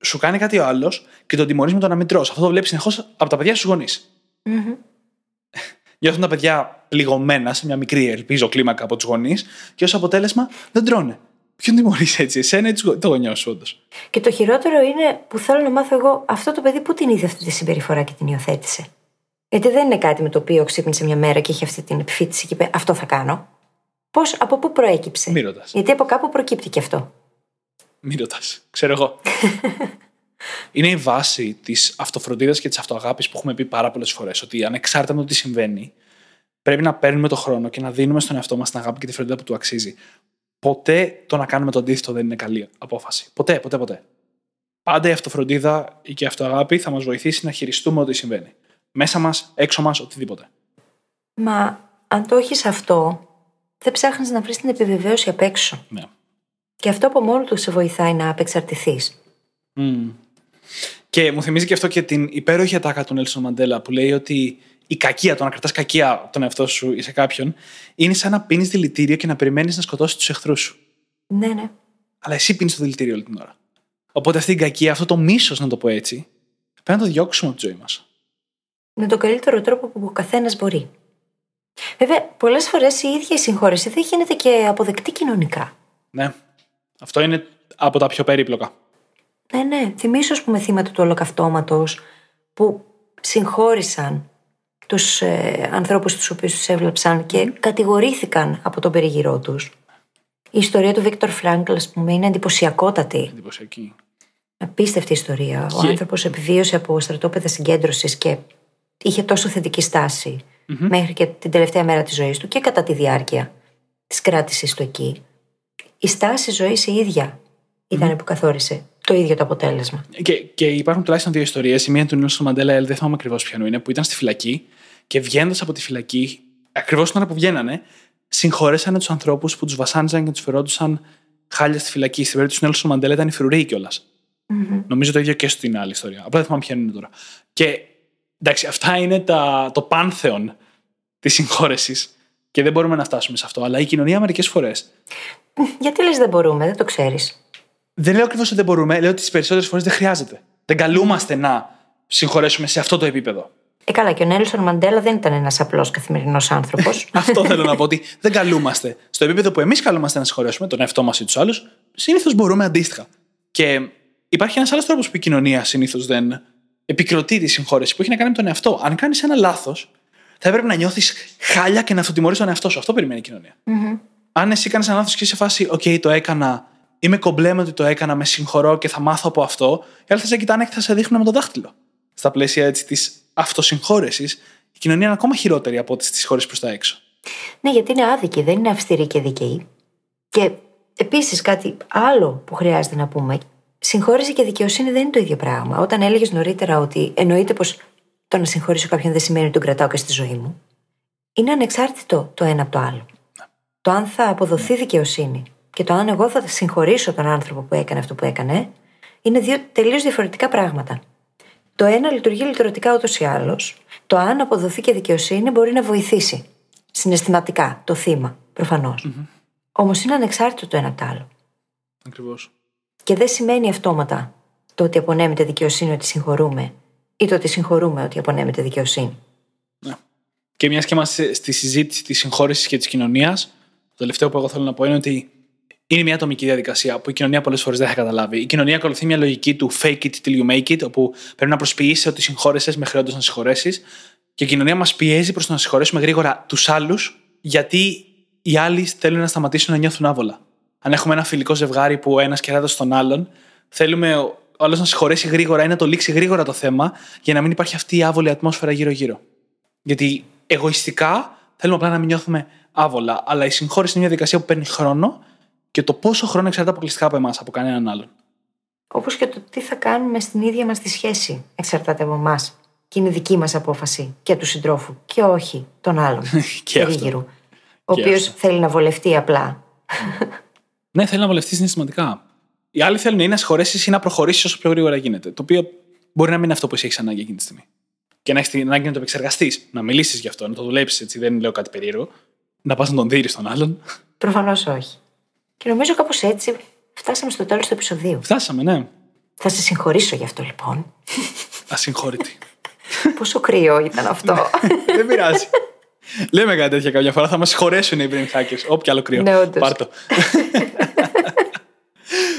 σου κάνει κάτι ο άλλος και τον τιμωρείς με το να μην τρως. Αυτό το βλέπεις συνεχώς από τα παιδιά στου γονείς. Μμμ. Νιώθουν τα παιδιά πληγωμένα σε μια μικρή, ελπίζω, κλίμακα από τους γονείς και ως αποτέλεσμα δεν τρώνε. Ποιον τιμωρείς έτσι, εσένα ή τους γο- το γονιό σου, όντως. Και το χειρότερο είναι που θέλω να μάθω εγώ αυτό το παιδί που την είδε αυτή τη συμπεριφορά και την υιοθέτησε; Γιατί δεν είναι κάτι με το οποίο ξύπνησε μια μέρα και είχε αυτή την επιφύτηση και είπε Αυτό θα κάνω. Πώς, από πού προέκυψε; Μη ρωτάς. Γιατί από κάπου προκύπτει και αυτό. Μην ρωτάς. Ξέρω εγώ. είναι η βάση της αυτοφροντίδας και της αυτοαγάπης που έχουμε πει πάρα πολλές φορές. Ότι ανεξάρτητα με το τι συμβαίνει, πρέπει να παίρνουμε το χρόνο και να δίνουμε στον εαυτό μας την αγάπη και τη φροντίδα που του αξίζει. Ποτέ το να κάνουμε το αντίθετο δεν είναι καλή απόφαση. Ποτέ, ποτέ, ποτέ. Πάντα η αυτοφροντίδα και η αυτοαγάπη θα μας βοηθήσει να χειριστούμε ό,τι συμβαίνει. Μέσα μας, έξω μας, οτιδήποτε. Μα αν το έχεις αυτό, δεν ψάχνεις να βρεις την επιβεβαίωση απ' έξω. Ναι. Και αυτό από μόνο του σε βοηθάει να απεξαρτηθείς. Μμμ. Και μου θυμίζει και αυτό και την υπέροχη ατάκα του Νέλσον Μαντέλα που λέει ότι η κακία, το να κρατάς κακία από τον εαυτό σου ή σε κάποιον, είναι σαν να πίνεις δηλητήριο και να περιμένεις να σκοτώσεις τους εχθρούς σου. Ναι, ναι. Αλλά εσύ πίνεις το δηλητήριο όλη την ώρα. Οπότε αυτή η κακία, αυτό το μίσος, να το πω έτσι, πρέπει να το διώξουμε από τη ζωή μας. Με τον καλύτερο τρόπο που ο καθένας μπορεί. Βέβαια, πολλές φορές η ίδια η συγχώρεση δεν γίνεται και αποδεκτή κοινωνικά. Ναι. Αυτό είναι από τα πιο περίπλοκα. Ναι, ναι. Θυμίσω, ας πούμε, θύματα του ολοκαυτώματος που συγχώρησαν τους ε, ανθρώπους τους οποίους τους έβλεψαν και κατηγορήθηκαν από τον περιγυρό τους. Η ιστορία του Βίκτορ Φράγκλ, ας πούμε, είναι εντυπωσιακότατη. Εντυπωσιακή. Απίστευτη ιστορία. Ο Και- άνθρωπος επιβίωσε από στρατόπεδα συγκέντρωσης και είχε τόσο θετική στάση μέχρι και την τελευταία μέρα της ζωής του και κατά τη διάρκεια της κράτησης του εκεί. Η στάση ζωής η ίδια ήταν που καθόρισε το ίδιο το αποτέλεσμα. Και, και υπάρχουν τουλάχιστον δύο ιστορίες. Η μία του Νίλσον Μαντέλα, δεν θυμάμαι ακριβώς ποιανού είναι, που ήταν στη φυλακή και βγαίνοντας από τη φυλακή, ακριβώς την ώρα που βγαίνανε, συγχωρέσανε τους ανθρώπους που τους βασάνιζαν και τους φερόντουσαν χάλια στη φυλακή. Στην περίπτωση του Νέλσον Μαντέλα ήταν οι φρουροί κιόλας. Νομίζω το ίδιο και στην άλλη ιστορία. Απλά δεν θυμάμαι ποια είναι τώρα. Και εντάξει, αυτά είναι τα, το πάνθεον της συγχώρεσης και δεν μπορούμε να φτάσουμε σε αυτό. Αλλά η κοινωνία μερικές φορές. Γιατί λες δεν μπορούμε, δεν το ξέρεις. Δεν λέω ακριβώς ότι δεν μπορούμε, λέω ότι τις περισσότερες φορές δεν χρειάζεται. Δεν καλούμαστε να συγχωρέσουμε σε αυτό το επίπεδο. Ε, καλά, και ο Νέλσον Μαντέλα δεν ήταν ένας απλός καθημερινός άνθρωπος. Αυτό θέλω να πω ότι δεν καλούμαστε. Στο επίπεδο που εμείς καλούμαστε να συγχωρέσουμε τον εαυτό μας ή τους άλλους, συνήθως μπορούμε αντίστοιχα. Και υπάρχει ένας άλλος τρόπος που η κοινωνία συνήθως δεν επικροτεί τη συγχώρεση που έχει να κάνει με τον εαυτό. Αν κάνεις ένα λάθος, θα έπρεπε να νιώθεις χάλια και να αυτοτιμωρεί τον εαυτό σου. Αυτό περιμένει η κοινωνία. Mm-hmm. Αν εσύ κάνεις ένα λάθος και είσαι φάση, OK, το έκανα, είμαι κομπλέ με ότι το έκανα, με συγχωρώ και θα μάθω από αυτό, οι άλλοι θα σε κοιτάνε και θα σε δείχνουν με το δάχτυλο. Στα πλαίσια έτσι της αυτοσυγχώρεσης, η κοινωνία είναι ακόμα χειρότερη από ό,τι στις χώρες προς τα έξω. Ναι, γιατί είναι άδικη, δεν είναι αυστηρή και δικαιή. Και επίσης κάτι άλλο που χρειάζεται να πούμε. Συγχώρεση και δικαιοσύνη δεν είναι το ίδιο πράγμα. Όταν έλεγες νωρίτερα ότι εννοείται πως το να συγχωρήσω κάποιον δεν σημαίνει ότι τον κρατάω και στη ζωή μου. Είναι ανεξάρτητο το ένα από το άλλο. Το αν θα αποδοθεί δικαιοσύνη και το αν εγώ θα συγχωρήσω τον άνθρωπο που έκανε αυτό που έκανε, είναι δύο τελείως διαφορετικά πράγματα. Το ένα λειτουργεί λειτουργικά ούτως ή άλλως. Το αν αποδοθεί και δικαιοσύνη μπορεί να βοηθήσει συναισθηματικά το θύμα, προφανώς. Mm-hmm. Όμως είναι ανεξάρτητο το ένα από το άλλο. Ακριβώς. Και δεν σημαίνει αυτόματα το ότι απονέμεται δικαιοσύνη ότι συγχωρούμε ή το ότι συγχωρούμε ότι απονέμεται δικαιοσύνη. Ναι. Και μιας και είμαστε στη συζήτηση της συγχώρεσης και της κοινωνίας, το τελευταίο που εγώ θέλω να πω είναι ότι είναι μια ατομική διαδικασία που η κοινωνία πολλές φορές δεν θα καταλάβει. Η κοινωνία ακολουθεί μια λογική του fake it till you make it, όπου πρέπει να προσποιήσει ότι συγχώρεσαι μέχρι όντω να συγχωρέσεις. Και η κοινωνία μας πιέζει προς το να συγχωρέσουμε γρήγορα τους άλλους, γιατί οι άλλοι θέλουν να σταματήσουν να νιώθουν άβολα. Αν έχουμε ένα φιλικό ζευγάρι που ένας κεράτο στον άλλον, θέλουμε ο άλλος να συγχωρέσει γρήγορα ή να το λήξει γρήγορα το θέμα, για να μην υπάρχει αυτή η άβολη ατμόσφαιρα γύρω-γύρω. Γιατί εγωιστικά θέλουμε απλά να μην νιώθουμε άβολα. Αλλά η συγχώρεση είναι μια διαδικασία που παίρνει χρόνο και το πόσο χρόνο εξαρτάται αποκλειστικά από εμάς, από κανέναν άλλον. Όπως και το τι θα κάνουμε στην ίδια μας τη σχέση εξαρτάται από εμάς. Και είναι δική μας απόφαση και του συντρόφου και όχι των άλλων. και Ο οποίος θέλει να βολευτεί απλά. Ναι, θέλει να βολευτείς συναισθηματικά. Οι άλλοι θέλουν ή να συγχωρέσει ή να προχωρήσεις όσο πιο γρήγορα γίνεται. Το οποίο μπορεί να μην είναι αυτό που εσύ έχεις ανάγκη εκείνη τη στιγμή. Και να έχεις την ανάγκη να το επεξεργαστείς, να μιλήσεις γι' αυτό, να το δουλέψεις έτσι. Δεν λέω κάτι περίεργο. Να πας να τον δεις τον άλλον. Προφανώς όχι. Και νομίζω κάπως έτσι φτάσαμε στο τέλος του επεισοδίου. Φτάσαμε, ναι. Θα σε συγχωρήσω γι' αυτό λοιπόν. Ασυγχώρητη. Πόσο κρύο ήταν αυτό. Δεν πειράζει. Λέμε κάτι τέτοια καμιά φορά. Θα μας συγχωρέσουν οι brain hackers. Όποιο άλλο κρύο. Ναι, Πάρτο.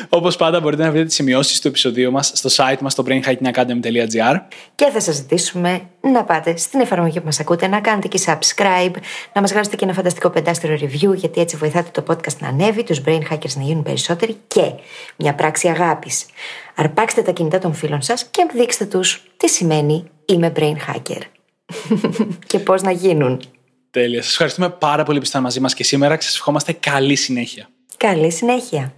Όπως πάντα, μπορείτε να βρείτε τις σημειώσεις του επεισοδίου μας στο site μας στο brainhackingacademy.gr. Και θα σας ζητήσουμε να πάτε στην εφαρμογή που μας ακούτε, να κάνετε και subscribe, να μας γράψετε και ένα φανταστικό πεντάστερο review, γιατί έτσι βοηθάτε το podcast να ανέβει, τους brain hackers να γίνουν περισσότεροι και μια πράξη αγάπης. Αρπάξτε τα κινητά των φίλων σας και δείξτε τους τι σημαίνει είμαι brain hacker. και πώς να γίνουν. Τέλεια. Σας ευχαριστούμε πάρα πολύ που ήσασταν μαζί μας και σήμερα και σας ευχόμαστε καλή συνέχεια. Καλή συνέχεια.